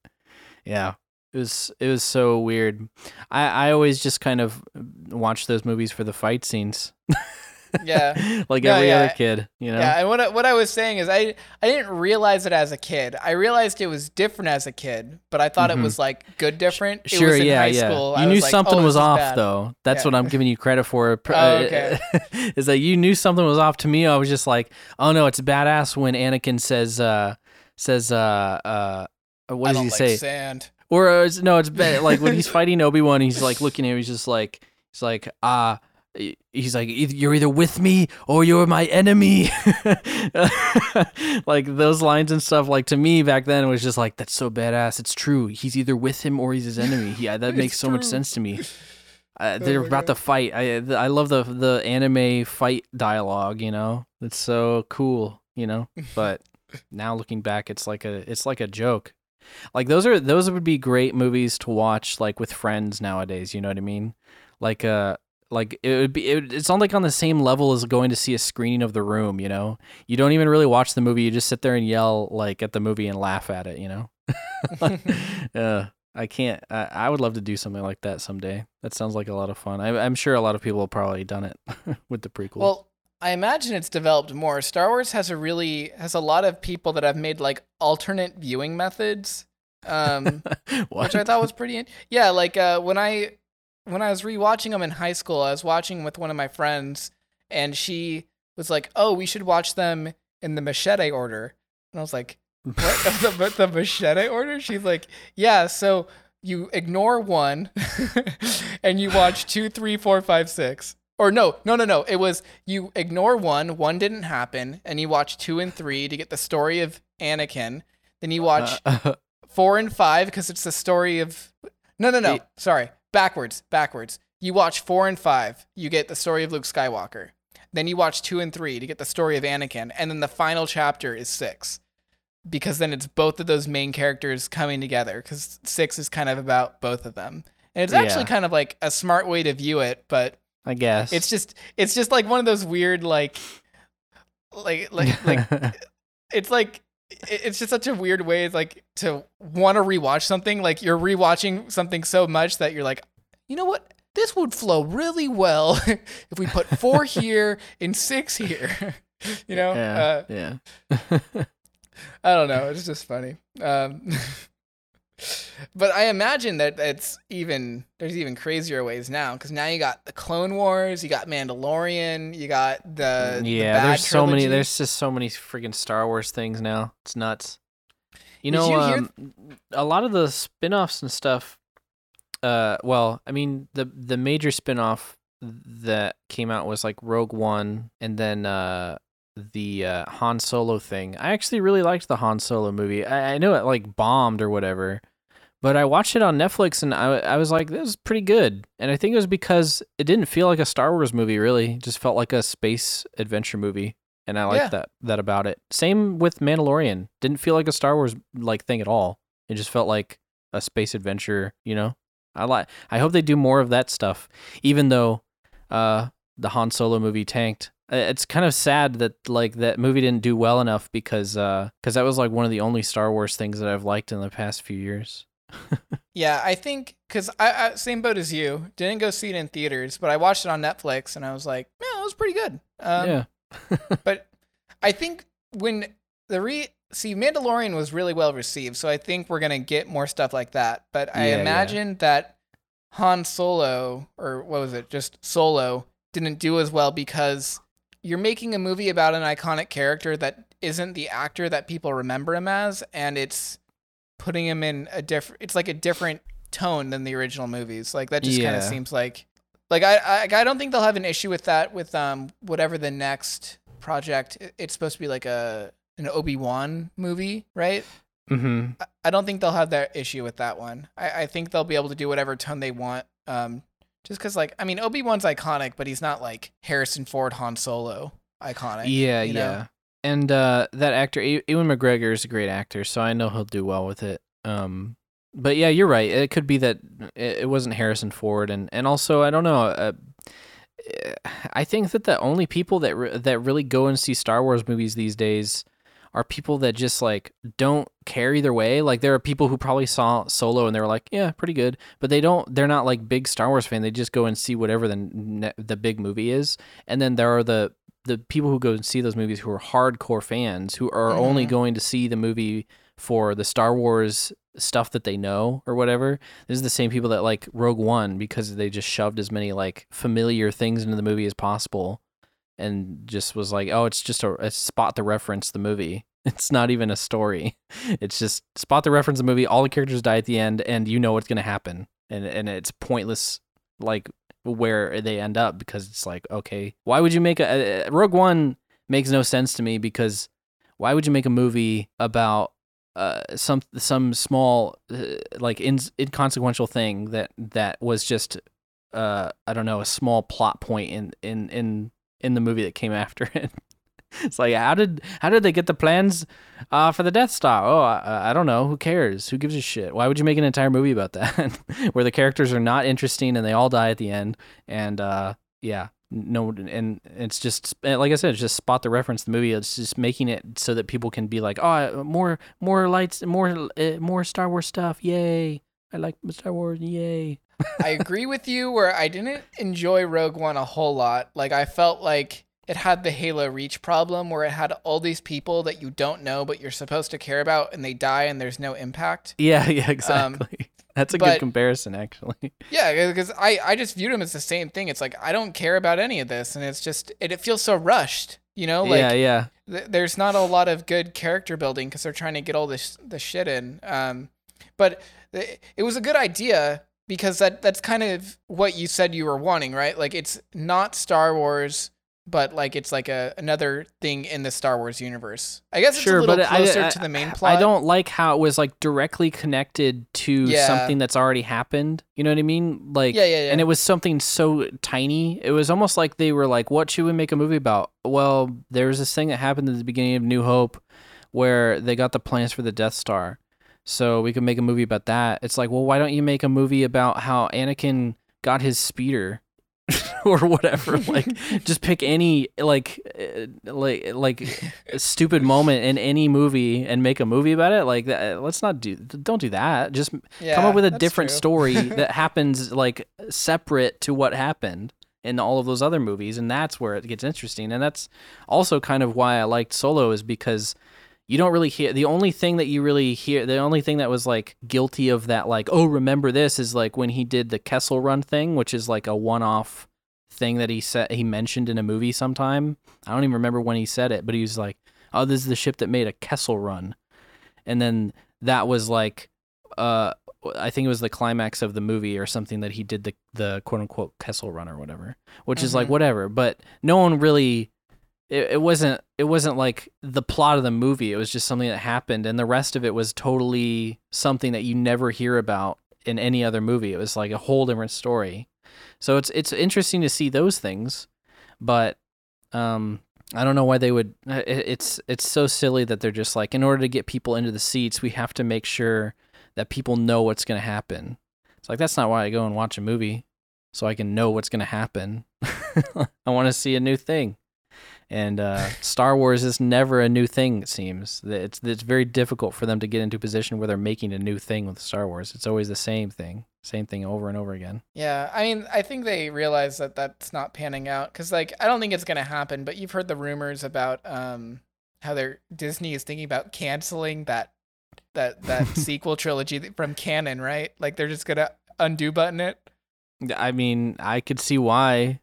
yeah, it was it was so weird. I I always just kind of watch those movies for the fight scenes. Yeah. like no, every yeah. other kid, you know. Yeah, and what I, what I was saying is I I didn't realize it as a kid. I realized it was different as a kid, but I thought mm-hmm. it was like good different. It sure, yeah, yeah. School. You knew like, something oh, was off bad. though. That's yeah. what I'm giving you credit for. oh, okay. is that you knew something was off to me. I was just like, "Oh no, it's badass when Anakin says uh says uh uh what does he like say? Sand. Or uh, no, it's bad. like when he's fighting Obi Wan, he's like looking at him. He's just like, he's like, ah, he's like you're either with me or you're my enemy. Like those lines and stuff like to me back then it was just like that's so badass. It's true. He's either with him or he's his enemy. Yeah that makes so true. much sense to me. Uh, they're oh about God. to fight. I i love the the anime fight dialogue you know? It's so cool you know? But now looking back it's like a it's like a joke. Like those are those would be great movies to watch like with friends nowadays you know what i mean? Like uh like it would be it, it's not like on the same level as going to see a screening of the room you know? You don't even really watch the movie you just sit there and yell like at the movie and laugh at it you know? Uh, i can't I, I, would love to do something like that someday. That sounds like a lot of fun. I, am sure a lot of people have probably done it with the prequel well i imagine it's developed more. Star wars has a really has a lot of people that have made like alternate viewing methods um which i thought was pretty in- yeah like uh when i when I was rewatching them in high school, I was watching with one of my friends, and she was like, "Oh, we should watch them in the machete order." And I was like, "What? the, the machete order?" She's like, "Yeah." So you ignore one, and you watch two, three, four, five, six. Or no, no, no, no. It was you ignore one, one didn't happen, and you watch two and three to get the story of Anakin. Then you watch uh, four and five because it's the story of. No, no, no. Eight. Sorry backwards, backwards. You watch four and five, you get the story of Luke Skywalker. Then you watch two and three to get the story of Anakin, and then the final chapter is six, because then it's both of those main characters coming together. Because six is kind of about both of them, and it's actually yeah. kind of like a smart way to view it. But I guess it's just it's just like one of those weird like like like like it's like it's just such a weird way like to want to rewatch something like you're rewatching something so much that you're like you know what this would flow really well if we put four here and six here you know, Yeah. uh, yeah. I don't know. It's just funny. Um, but I imagine that it's even there's even crazier ways now because now you got the Clone Wars, you got Mandalorian, you got the the yeah, bad there's so many. There's just so many freaking Star Wars things now. It's nuts. You Did know, you um, a lot of the spin-offs and stuff. Uh, well, I mean, the the major spin-off that came out was like Rogue One, and then uh, the uh, Han Solo thing. I actually really liked the Han Solo movie. I, I know it like bombed or whatever, but I watched it on Netflix and I, I was like, this is pretty good. And I think it was because it didn't feel like a Star Wars movie, really. It just felt like a space adventure movie. And I liked Yeah. that that about it. Same with Mandalorian. Didn't feel like a Star Wars like thing at all. It just felt like a space adventure, you know? I like I hope they do more of that stuff. Even though uh the Han Solo movie tanked. It's kind of sad that like that movie didn't do well enough because uh cuz that was like one of the only Star Wars things that I've liked in the past few years. Yeah, I think because I, I same boat as you. Didn't go see it in theaters, but I watched it on Netflix, and I was like, yeah, it was pretty good. Um, yeah. but I think when the re see Mandalorian was really well received, so I think we're gonna get more stuff like that. But I Yeah, yeah. imagine that Han Solo or what was it, just Solo, didn't do as well because you're making a movie about an iconic character that isn't the actor that people remember him as, and it's putting him in a different. It's like a different tone than the original movies. Like that just kind of seems like. Like I, I I don't think they'll have an issue with that with um whatever the next project. It's supposed to be like a an Obi Wan movie, right? Mm-hmm. I- I don't think they'll have that issue with that one. I, I think they'll be able to do whatever tone they want. Um, just because like I mean Obi Wan's iconic, but he's not like Harrison Ford Han Solo iconic. Yeah, you know? yeah. And uh, that actor, Ewan McGregor, is a great actor, so I know he'll do well with it. Um, but yeah, you're right. It could be that it, it wasn't Harrison Ford, and and also I don't know. Uh, I think that the only people that re- that really go and see Star Wars movies these days are people that just like don't care either way. Like there are people who probably saw Solo and they were like, yeah, pretty good, but they don't. They're not like big Star Wars fan. They just go and see whatever the the big movie is. And then there are the the people who go and see those movies who are hardcore fans who are only Mhm. going to see the movie for the Star Wars stuff that they know or whatever. This is the same people that like Rogue One because they just shoved as many like familiar things into the movie as possible and just was like, oh, it's just a, a spot to reference the movie. It's not even a story. It's just spot the reference the movie. All the characters die at the end, and you know what's gonna happen, and and it's pointless. Like where they end up because it's like, okay, why would you make a, Rogue One makes no sense to me because why would you make a movie about uh, some some small uh, like in, inconsequential thing that that was just uh I don't know a small plot point in in in in the movie that came after it. It's like how did how did they get the plans uh, for the Death Star? Oh, I, I don't know. Who cares? Who gives a shit? Why would you make an entire movie about that where the characters are not interesting and they all die at the end? And uh, yeah, no, and it's just like I said, it's just spot the reference the movie. It's just making it so that people can be like, oh, more more lights, more uh, more Star Wars stuff. Yay! I like Star Wars. Yay! I agree with you where I didn't enjoy Rogue One a whole lot. Like I felt like it had the Halo Reach problem where it had all these people that you don't know but you're supposed to care about and they die and there's no impact. Yeah, yeah, exactly. That's a Um, but- good comparison, actually. Yeah, because I, I just viewed them as the same thing. It's like I don't care about any of this and it's just it, it feels so rushed, you know? Like yeah, yeah. th- there's not a lot of good character building because they're trying to get all this the shit in. Um, but th- it was a good idea because that that's kind of what you said you were wanting, right? Like it's not Star Wars, but like it's like a another thing in the Star Wars universe. I guess it's Sure, a little but I- closer I- to the main plot. I don't like how it was like directly connected to Yeah. something that's already happened. You know what I mean? Like, Yeah, yeah, yeah. and it was something so tiny. It was almost like they were like, "What should we make a movie about?" Well, there's this thing that happened at the beginning of New Hope, where they got the plans for the Death Star, so we could make a movie about that. It's like, well, why don't you make a movie about how Anakin got his speeder? or whatever like just pick any like uh, like like stupid moment in any movie and make a movie about it like that let's not do don't do that just yeah, come up with a different true. story that happens like separate to what happened in all of those other movies, and that's where it gets interesting. And that's also kind of why I liked Solo is because you don't really hear the only thing that you really hear the only thing that was like guilty of that like oh remember this is like when he did the Kessel Run thing, which is like a one-off thing that he said he mentioned in a movie sometime. I don't even remember when he said it, but he was like, "Oh, this is the ship that made a Kessel Run," and then that was like, uh, I think it was the climax of the movie or something that he did the the quote unquote Kessel Run or whatever, which is like Mhm. whatever. But no one really. It, it wasn't. It wasn't like the plot of the movie. It was just something that happened, and the rest of it was totally something that you never hear about in any other movie. It was like a whole different story. So it's it's interesting to see those things, but um, I don't know why they would. it- It's it's so silly that they're just like in order to get people into the seats, we have to make sure that people know what's going to happen. It's like that's not why I go and watch a movie, so I can know what's going to happen. I want to see a new thing. And uh, Star Wars is never a new thing. It seems it's it's very difficult for them to get into a position where they're making a new thing with Star Wars. It's always the same thing, same thing over and over again. Yeah, I mean, I think they realize that that's not panning out because, like, I don't think it's gonna happen. But you've heard the rumors about um how they're Disney is thinking about canceling that that that sequel trilogy from canon, right? Like they're just gonna undo button it. I mean, I could see why.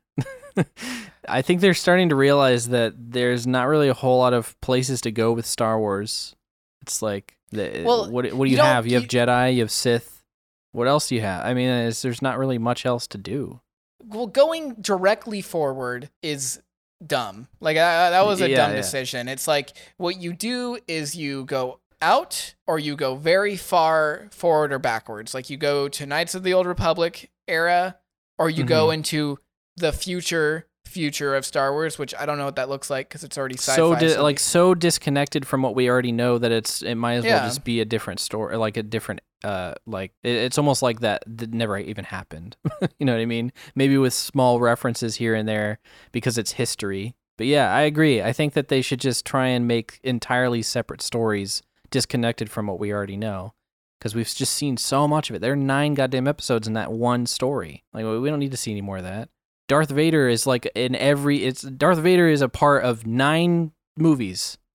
I think they're starting to realize that there's not really a whole lot of places to go with Star Wars. It's like, the, Well, what what do you you, have? You have you- Jedi, you have Sith. What else do you have? I mean, there's not really much else to do. Well, going directly forward is dumb. Like that was a Yeah, dumb yeah. decision. It's like what you do is you go out or you go very far forward or backwards. Like you go to Knights of the Old Republic era or you go Mm-hmm. into the future future of Star Wars, which I don't know what that looks like because it's already sci-fi. so di- so like so disconnected from what we already know that it's it might as well just be a different story, like a different uh like it, it's almost like that that never even happened. you know what I mean? Maybe with small references here and there because it's history. But yeah, I agree. I think that they should just try and make entirely separate stories disconnected from what we already know. Because we've just seen so much of it. There are nine goddamn episodes in that one story. Like we don't need to see any more of that. Darth Vader is like in every it's Darth Vader is a part of nine movies.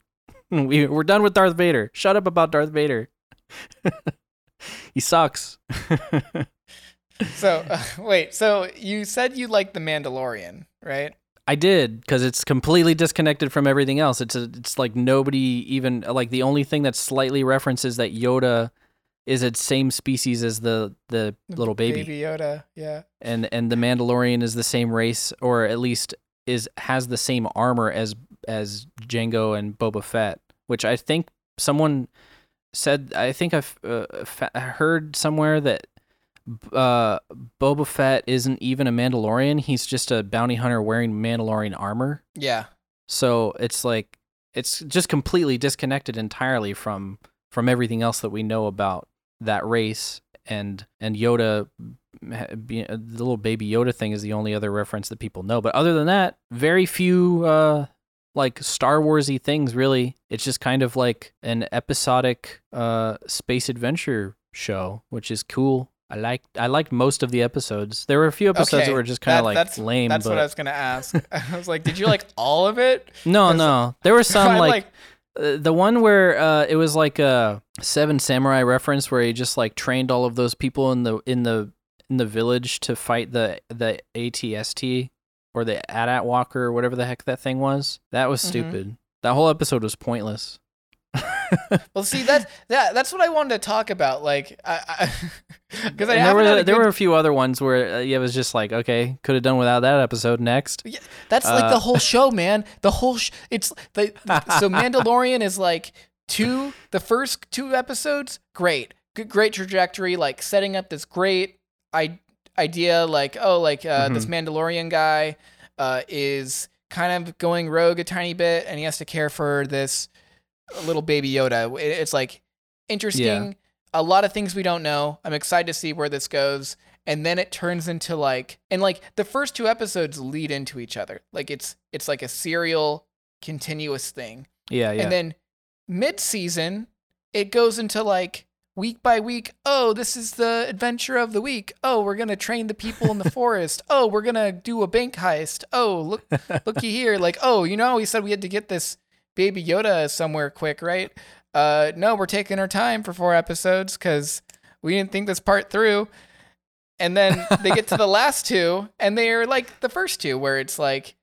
We we're done with Darth Vader. Shut up about Darth Vader. he sucks. so uh, wait, so you said you liked the Mandalorian, right? I did because it's completely disconnected from everything else. It's a, it's like nobody even like the only thing that slightly references that Yoda is its same species as the the little baby. Baby Yoda, yeah. and and the Mandalorian is the same race, or at least is has the same armor as as Jango and Boba Fett, which I think someone said. I think I've uh, fa- heard somewhere that uh, Boba Fett isn't even a Mandalorian. He's just a bounty hunter wearing Mandalorian armor. Yeah. So it's like it's just completely disconnected entirely from from everything else that we know about that race and and Yoda uh, the little baby Yoda thing is the only other reference that people know. But other than that, very few uh like Star Warsy things really. It's just kind of like an episodic uh space adventure show, which is cool. I like I liked most of the episodes. There were a few episodes Okay, that were just kind of like that's- lame. That's but what I was gonna ask. I was like, did you like all of it? No, no, there were some like uh, the one where uh, it was like a Seven Samurai reference where he just like trained all of those people in the in the in the village to fight the the ATST or the AT-AT Walker or whatever the heck that thing was. That was Mhm. stupid. That whole episode was pointless. Well, see that that that's what I wanted to talk about. Like, I I, And there were a there good- were a few other ones where uh, it was just like okay, could have done without that episode. Next, yeah, That's like uh, the whole show, man. The whole sh- it's the so Mandalorian is like two the first two episodes, great, good, great trajectory, like setting up this great I- idea, like oh, like uh, this Mm-hmm. Mandalorian guy uh, is kind of going rogue a tiny bit, and he has to care for this little baby Yoda. It- It's like interesting. A lot of things we don't know. I'm excited to see where this goes. And then it turns into like and like the first two episodes lead into each other. Like it's it's like a serial continuous thing. yeah, yeah. And then mid season, it goes into like week by week. Oh, this is the adventure of the week. Oh, we're gonna train the people in the forest. Oh, we're gonna do a bank heist. Oh, look, looky here. Like, oh, you know, we said we had to get this baby Yoda somewhere quick, right? Uh, no, we're taking our time for four episodes because we didn't think this part through. And then they get to the last two, and they're like the first two, where it's like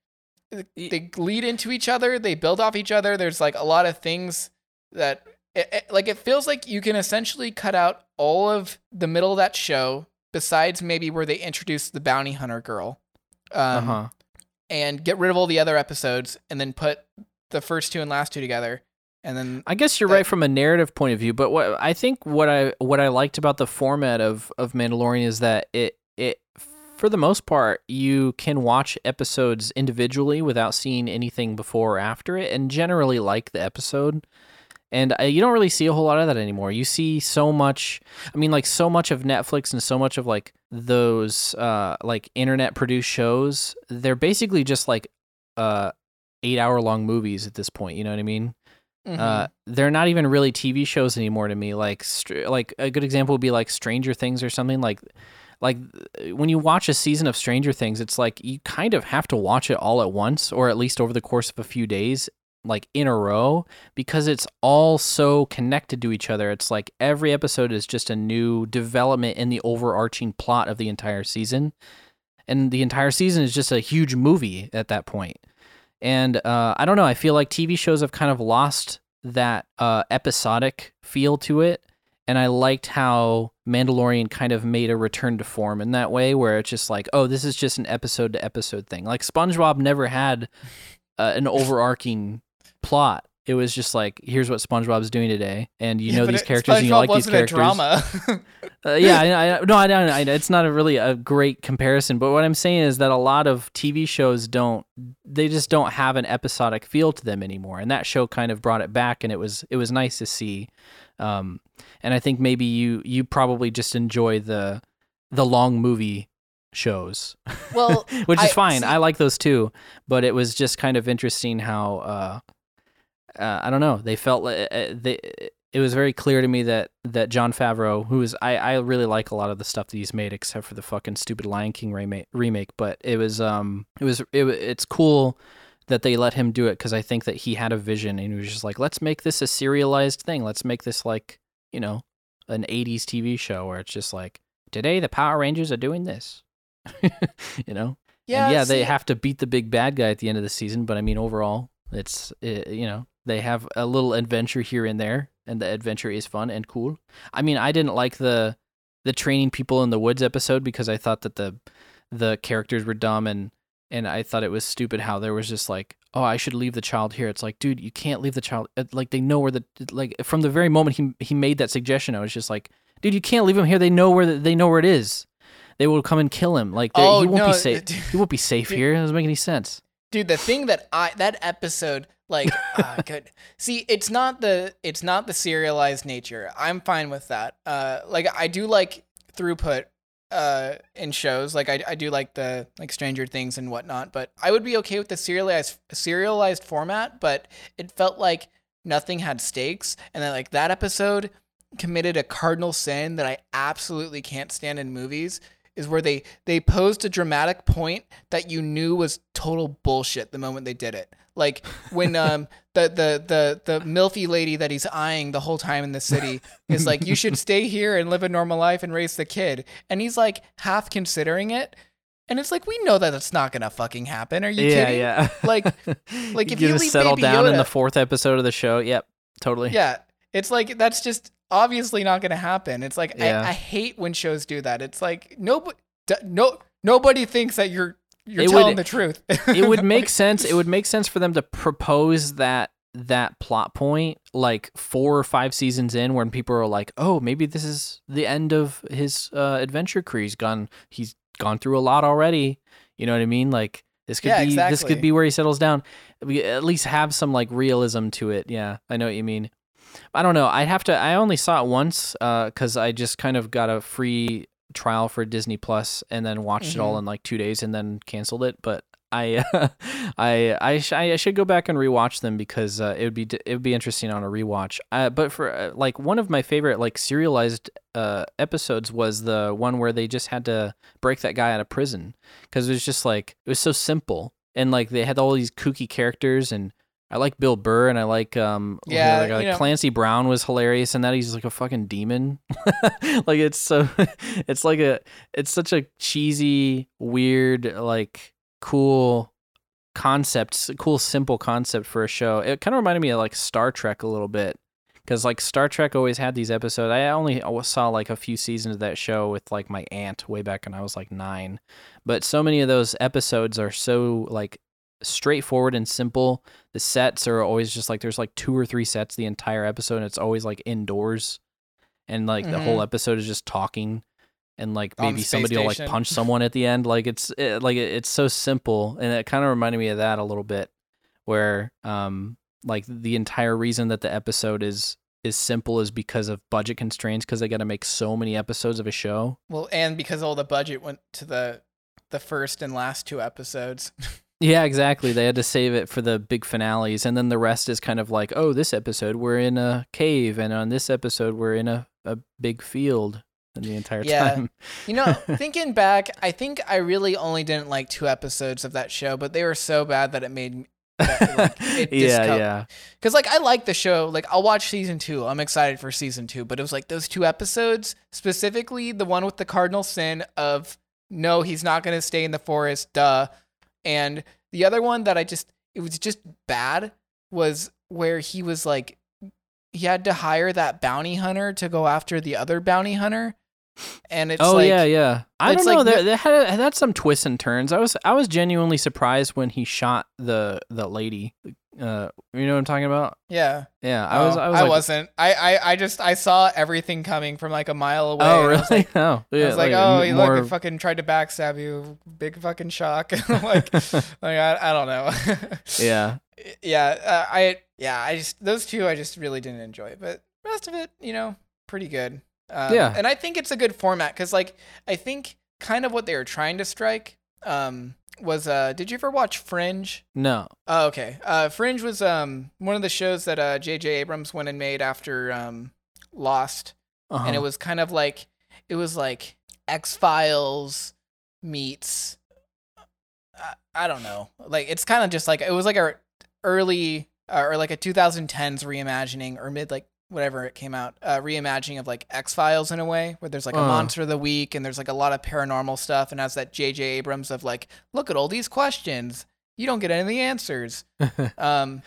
they lead into each other, they build off each other. There's like a lot of things that it, it, like it feels like you can essentially cut out all of the middle of that show besides maybe where they introduce the bounty hunter girl um, uh-huh. and get rid of all the other episodes and then put the first two and last two together and then I guess you're that- right from a narrative point of view, but what I think what I what I liked about the format of of Mandalorian is that it it for the most part you can watch episodes individually without seeing anything before or after it, and generally like the episode. And uh, you don't really see a whole lot of that anymore. You see so much. I mean, like so much of Netflix and so much of like those uh like internet produced shows. They're basically just like uh eight hour long movies at this point. You know what I mean? Mhm. Uh, they're not even really TV shows anymore to me. Like, str- like a good example would be like Stranger Things or something. Like, like uh, when you watch a season of Stranger Things, it's like you kind of have to watch it all at once, or at least over the course of a few days, like in a row, because it's all so connected to each other. It's like every episode is just a new development in the overarching plot of the entire season, and the entire season is just a huge movie at that point. And uh, I don't know. I feel like TV shows have kind of lost that uh, episodic feel to it. And I liked how Mandalorian kind of made a return to form in that way, where it's just like, oh, this is just an episode to episode thing. Like SpongeBob never had uh, an overarching plot. It was just like, here's what SpongeBob's doing today, and you Yeah, know these characters, and you like these characters. Drama. Uh, yeah, I, I, no, I don't. I, it's not a really a great comparison, but what I'm saying is that a lot of TV shows don't. They just don't have an episodic feel to them anymore, and that show kind of brought it back, and it was it was nice to see. Um, and I think maybe you you probably just enjoy the the long movie shows, well, which is I- fine. see- I like those too, but it was just kind of interesting how uh, uh, I don't know. They felt like uh, they. It was very clear to me that that Jon Favreau, who is I I really like a lot of the stuff that he's made, except for the fucking stupid Lion King remake. Remake, but it was um it was it, it's cool that they let him do it because I think that he had a vision and he was just like, let's make this a serialized thing. Let's make this like you know an '80s TV show where it's just like today the Power Rangers are doing this. you know, yeah, and yeah, they have to beat the big bad guy at the end of the season, but I mean, overall, it's uh, you know they have a little adventure here and there, and the adventure is fun and cool. I mean, I didn't like the the training people in the woods episode because I thought that the the characters were dumb and and I thought it was stupid how there was just like, oh, I should leave the child here. It's like, dude, you can't leave the child. uh, Like they know where the like from the very moment he he made that suggestion, I was just like, dude, you can't leave him here. They know where the, they know where it is. They will come and kill him. Like Oh he won't no, be safe. dude, He won't be safe Dude. here. It doesn't make any sense. dude, the thing that I that episode like ah, good. See, it's not the it's not the serialized nature. I'm fine with that. Uh, like I do like throughput uh in shows like I, I do like the like stranger things and whatnot but i would be okay with the serialized serialized format but it felt like nothing had stakes and then like that episode committed a cardinal sin that i absolutely can't stand in movies is where they they posed a dramatic point that you knew was total bullshit the moment they did it like when um the the the the milfy lady that he's eyeing the whole time in the city is like you should stay here and live a normal life and raise the kid and he's like half considering it and it's like we know that it's not gonna fucking happen are you yeah, kidding yeah. Like- like, if you gonna leave settle Baby down in the fourth episode of the show. Yep, totally. yeah it's like that's just obviously not gonna happen it's like Yeah. I, I hate when shows do that it's like nobody no nobody thinks that you're you're It would- telling the truth it would make sense. It would make sense for them to propose that that plot point like four or five seasons in when people are like, "Oh, maybe this is the end of his uh, adventure career. He's gone. He's gone through a lot already." You know what I mean? Like this could Yeah, be this could be where he settles down. We at least have some like realism to it. Yeah, I know what you mean. I don't know. I have to. I only saw it once because I just kind of got a free trial for Disney Plus and then watched it all Mhm. in like two days and then canceled it. But I uh, I I, sh- I should go back and rewatch them because uh, it would be it would be interesting on a rewatch. Uh, but for uh, like one of my favorite like serialized uh, episodes was the one where they just had to break that guy out of prison because it was just like it was so simple and like they had all these kooky characters and I like Bill Burr and I like um Yeah, like, you like know- Clancy Brown was hilarious and that he's like a fucking demon. like it's so it's like a it's such a cheesy, weird, like cool concept, cool simple concept for a show. It kind of reminded me of like Star Trek a little bit. Cause like Star Trek always had these episodes. I only saw like a few seasons of that show with like my aunt way back when I was like nine, but so many of those episodes are so like straightforward and simple. The sets are always just like there's like two or three sets the entire episode, and it's always like indoors, and like the whole episode is just talking, and like maybe somebody will like punch someone at the end. Like it's it, like it, it's so simple, and it kind of reminded me of that a little bit, where um like the entire reason that the episode is is simple is because of budget constraints because they got to make so many episodes of a show. Well, and because all the budget went to the the first and last two episodes. Yeah, exactly. They had to save it for the big finales, and then the rest is kind of like, oh, this episode we're in a cave, and on this episode we're in a, a big field, the entire Yeah. time. You know, thinking back, I think I really only didn't like two episodes of that show, but they were so bad that it made me. that, like, it yeah, discom- yeah, Because like I like the show, like I'll watch season two. I'm excited for season two, but it was like those two episodes specifically, the one with the cardinal sin of no, he's not gonna stay in the forest, duh, and the other one that I just it was just bad was where he was like he had to hire that bounty hunter to go after the other bounty hunter, and it's oh like yeah, yeah. I don't know. like That that had had some twists and turns. I was I was genuinely surprised when he shot the the lady. Uh, you know what I'm talking about? yeah. Yeah, I was. Oh, I was. like, wasn't. I, I I just I saw everything coming from like a mile away. Oh really? like, oh, yeah. I was like, like, oh, he more. look, fucking tried to backstab you. Big fucking shock. like, like I, I don't know. yeah. yeah, uh, I yeah, I just those two I just really didn't enjoy, but rest of it, you know, pretty good. Um, Yeah. and I think it's a good format because like I think kind of what they were trying to strike um was uh did you ever watch Fringe? No. Oh, okay. Uh, Fringe was um one of the shows that uh J.J. Abrams went and made after um Lost, Uh-huh. and it was kind of like it was like X Files meets I, I don't know, like it's kind of just like it was like a early uh, or like a 2010s reimagining or mid like whatever it came out uh, reimagining of like X Files in a way where there's like a Uh. monster of the week and there's like a lot of paranormal stuff and has that J.J. Abrams of like look at all these questions you don't get any of the answers um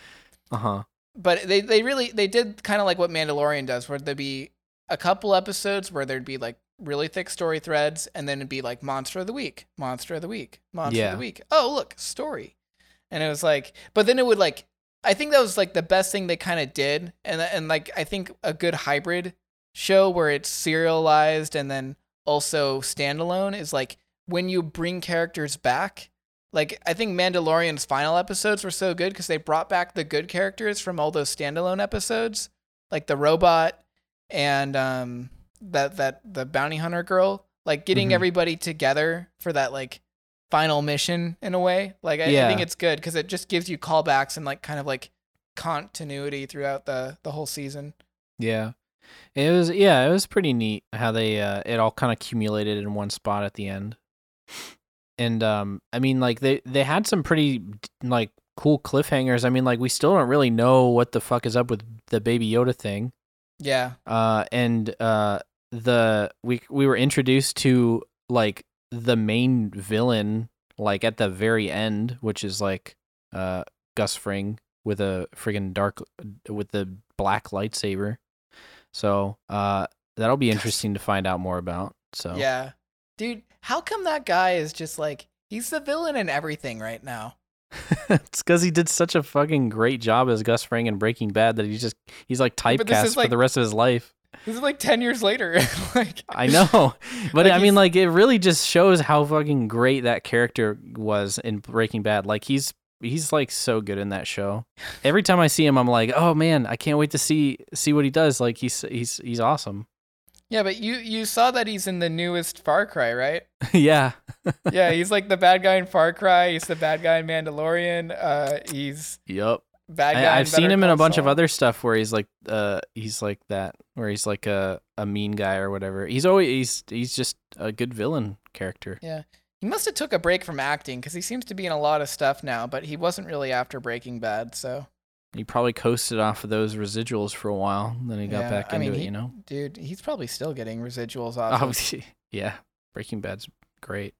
uh huh. but they they really they did kind of like what Mandalorian does, where there'd be a couple episodes where there'd be like really thick story threads, and then it'd be like monster of the week, monster of the week, monster Yeah. of the week. Oh look, story, and it was like, but then it would like, I think that was like the best thing they kind of did, and and like I think a good hybrid show where it's serialized and then also standalone is like when you bring characters back like I think Mandalorian's final episodes were so good because they brought back the good characters from all those standalone episodes, like the robot and um that that the bounty hunter girl, like getting Mhm. everybody together for that like final mission in a way. Like I, I think it's good because it just gives you callbacks and like kind of like continuity throughout the the whole season. Yeah. It was yeah, it was pretty neat how they uh it all kind of accumulated in one spot at the end. And um I mean like they they had some pretty like cool cliffhangers. I mean like we still don't really know what the fuck is up with the baby Yoda thing. Yeah, Uh and uh the we we were introduced to like the main villain like at the very end, which is like uh Gus Fring with a friggin' dark with the black lightsaber. So uh that'll be interesting to find out more about. So yeah, dude. How come that guy is just like he's the villain in everything right now? it's because he did such a fucking great job as Gus Fring in Breaking Bad that he's just he's like Yeah, typecast for like- the rest of his life. This is like ten years later. like I know, but Like, I mean, like it really just shows how fucking great that character was in Breaking Bad. Like he's he's like so good in that show. Every time I see him, I'm like, oh man, I can't wait to see see what he does. Like he's he's he's awesome. Yeah, but you you saw that he's in the newest Far Cry, right? yeah. yeah, he's like the bad guy in Far Cry. He's the bad guy in Mandalorian. Uh, he's Yep. Bad guy. I, I've seen him in a bunch of other stuff where he's like uh he's like that where he's like a, a mean guy or whatever. He's always he's he's just a good villain character. Yeah, he must have took a break from acting because he seems to be in a lot of stuff now, but he wasn't really after Breaking Bad. So, He probably coasted off of those residuals for a while, then he got Yeah, back I into mean, it, he- you know. dude, he's probably still getting residuals off. Oh, of, yeah. Breaking Bad's great.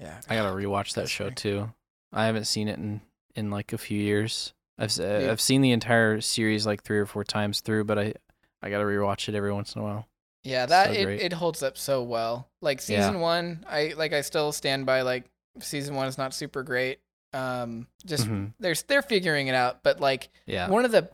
yeah, I got to rewatch that show fair. too. I haven't seen it in in like a few years. I've Yeah. I've seen the entire series like 3 or 4 times through, but I I got to rewatch it every once in a while. yeah. That So it, it holds up so well. Like Yeah. season one, I like I still stand by like season one is not super great. Um, just Mhm. there's they're figuring it out, but like Yeah. one of the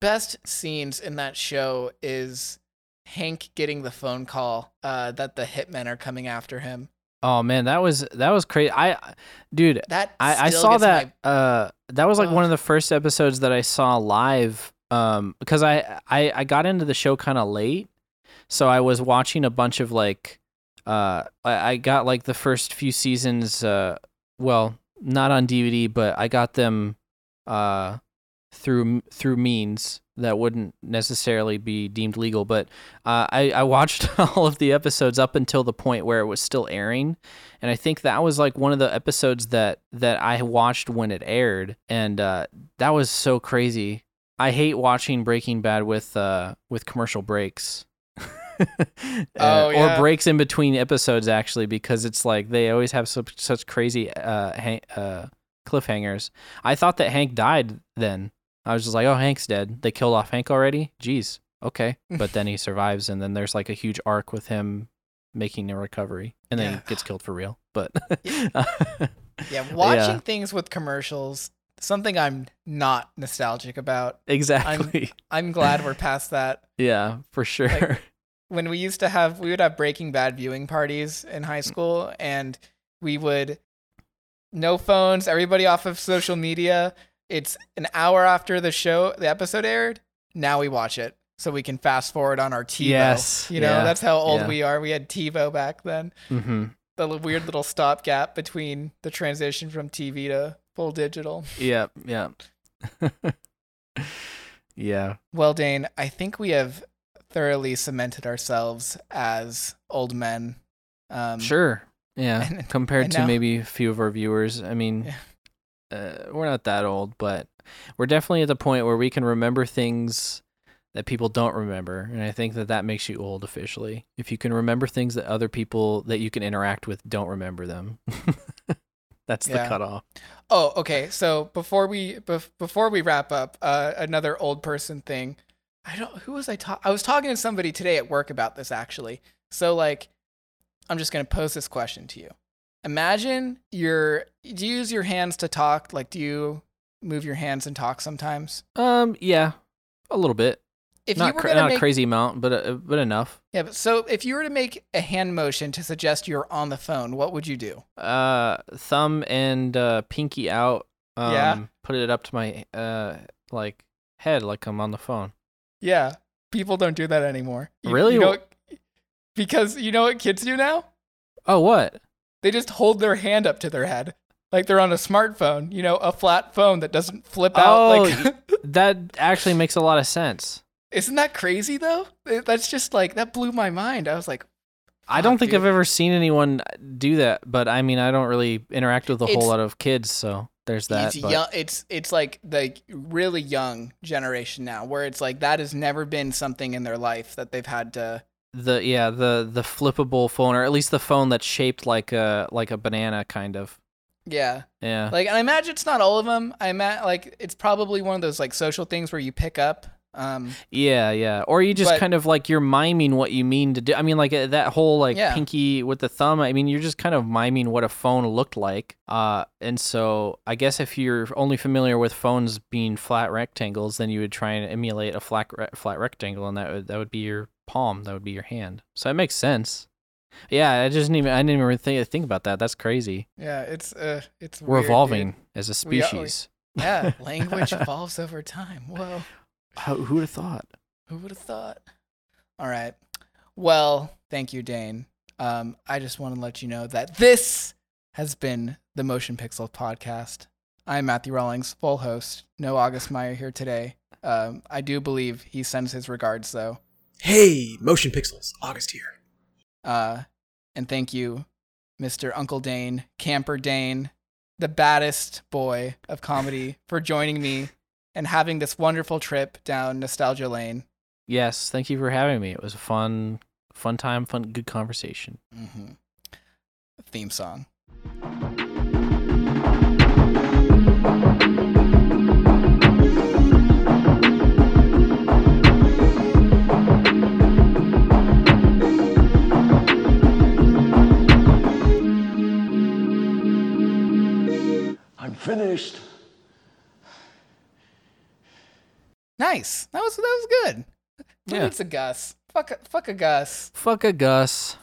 best scenes in that show is Hank getting the phone call uh, that the hitmen are coming after him. Oh man, that was that was crazy. I dude, That I, I saw that. my- Uh, that was like one of the first episodes that I saw live. Um, because I I I got into the show kind of late, so I was watching a bunch of like, uh, I, I got like the first few seasons. Uh, well, not on DVD, but I got them, uh, through through means that wouldn't necessarily be deemed legal. But uh, I I watched all of the episodes up until the point where it was still airing, and I think that was like one of the episodes that that I watched when it aired, and uh, that was so crazy. I hate watching Breaking Bad with uh with commercial breaks. Uh, Oh, yeah. Or breaks in between episodes actually because it's like they always have such such crazy uh, hang, uh cliffhangers. I thought that Hank died then. I was just like, "Oh, Hank's dead. They killed off Hank already?" Jeez. Okay. But then he survives and then there's like a huge arc with him making a recovery and then Yeah. he gets killed for real. But yeah, watching things with commercials, something I'm not nostalgic about. exactly. I'm glad we're past that. yeah, for sure. Like- When we used to have, we would have Breaking Bad viewing parties in high mm. school, and we would no phones, everybody off of social media. It's an hour after the show, the episode aired. Now we watch it so we can fast forward on our TiVo. Yes, you know yeah, that's how old yeah. we are. We had TiVo back then. hmm The weird little stopgap between the transition from TV to full digital. Yep, yep. yeah. Well, Dane, I think we have thoroughly cemented ourselves as old men. Um, Sure. Yeah. and- Compared and to now- maybe a few of our viewers. I mean, uh, we're not that old, but we're definitely at the point where we can remember things that people don't remember. And I think that that makes you old officially. If you can remember things that other people that you can interact with don't remember them. That's the Yeah. cutoff. Oh, okay. So before we bef- before we wrap up, uh, another old person thing. I don't. Who was I talking? I was talking to somebody today at work about this actually. So like, I'm just gonna pose this question to you. Imagine you're. Do you use your hands to talk? Like, do you move your hands and talk sometimes? Um, yeah, a little bit. If not you were cra- not make a crazy amount, but uh, but enough. Yeah, but so if you were to make a hand motion to suggest you're on the phone, what would you do? Uh, thumb and uh, pinky out. Um, Yeah. Put it up to my uh like head, like I'm on the phone. Yeah, people don't do that anymore. You- Really? You know, what- because you know what kids do now? Oh, what? They just hold their hand up to their head, like they're on a smartphone. You know, a flat phone that doesn't flip out. Oh, like, That actually makes a lot of sense. isn't that crazy though? That's just like that blew my mind. I was like, I don't think dude. I've ever seen anyone uh, do that, but I mean, I don't really interact with a It's- whole lot of kids, so there's that. it's but- young. It's it's like the really young generation now, where it's like that has never been something in their life that they've had to. The yeah, the the flippable phone, or at least the phone that's shaped like a like a banana, kind of. Yeah, Yeah. like and I imagine it's not all of them. I imagine like it's probably one of those like social things where you pick up. Um, Yeah, yeah. Or you just But- kind of like you're miming what you mean to do. I mean, like uh, that whole like Yeah. pinky with the thumb. I mean, you're just kind of miming what a phone looked like. Uh, and so I guess if you're only familiar with phones being flat rectangles, then you would try and emulate a flat re- flat rectangle, and that would that would be your palm. That would be your hand. So it makes sense. Yeah, I just didn't even I didn't even think think about that. That's crazy. yeah, it's uh, it's We're weird, dude. evolving as a We are- species. Yeah, language evolves over time. Whoa. How, who would have thought? Who would have thought? All right. Well, thank you, Dane. Um, I just want to let you know that this has been the Motion Pixel podcast. I'm Matthew Rawlings, full host. No August Meyer here today. Um, I do believe he sends his regards, though. Hey, Motion Pixels, August here. Uh, and thank you, Mr. Uncle Dane, Camper Dane, the baddest boy of comedy, for joining me and having this wonderful trip down nostalgia lane. Yes, thank you for having me. It was a fun, fun time, fun, good conversation. Mm-hmm. Theme song. Finished. Nice. That was that was good. Who Yeah. needs a Gus? Fuck a, fuck a Gus. Fuck a Gus.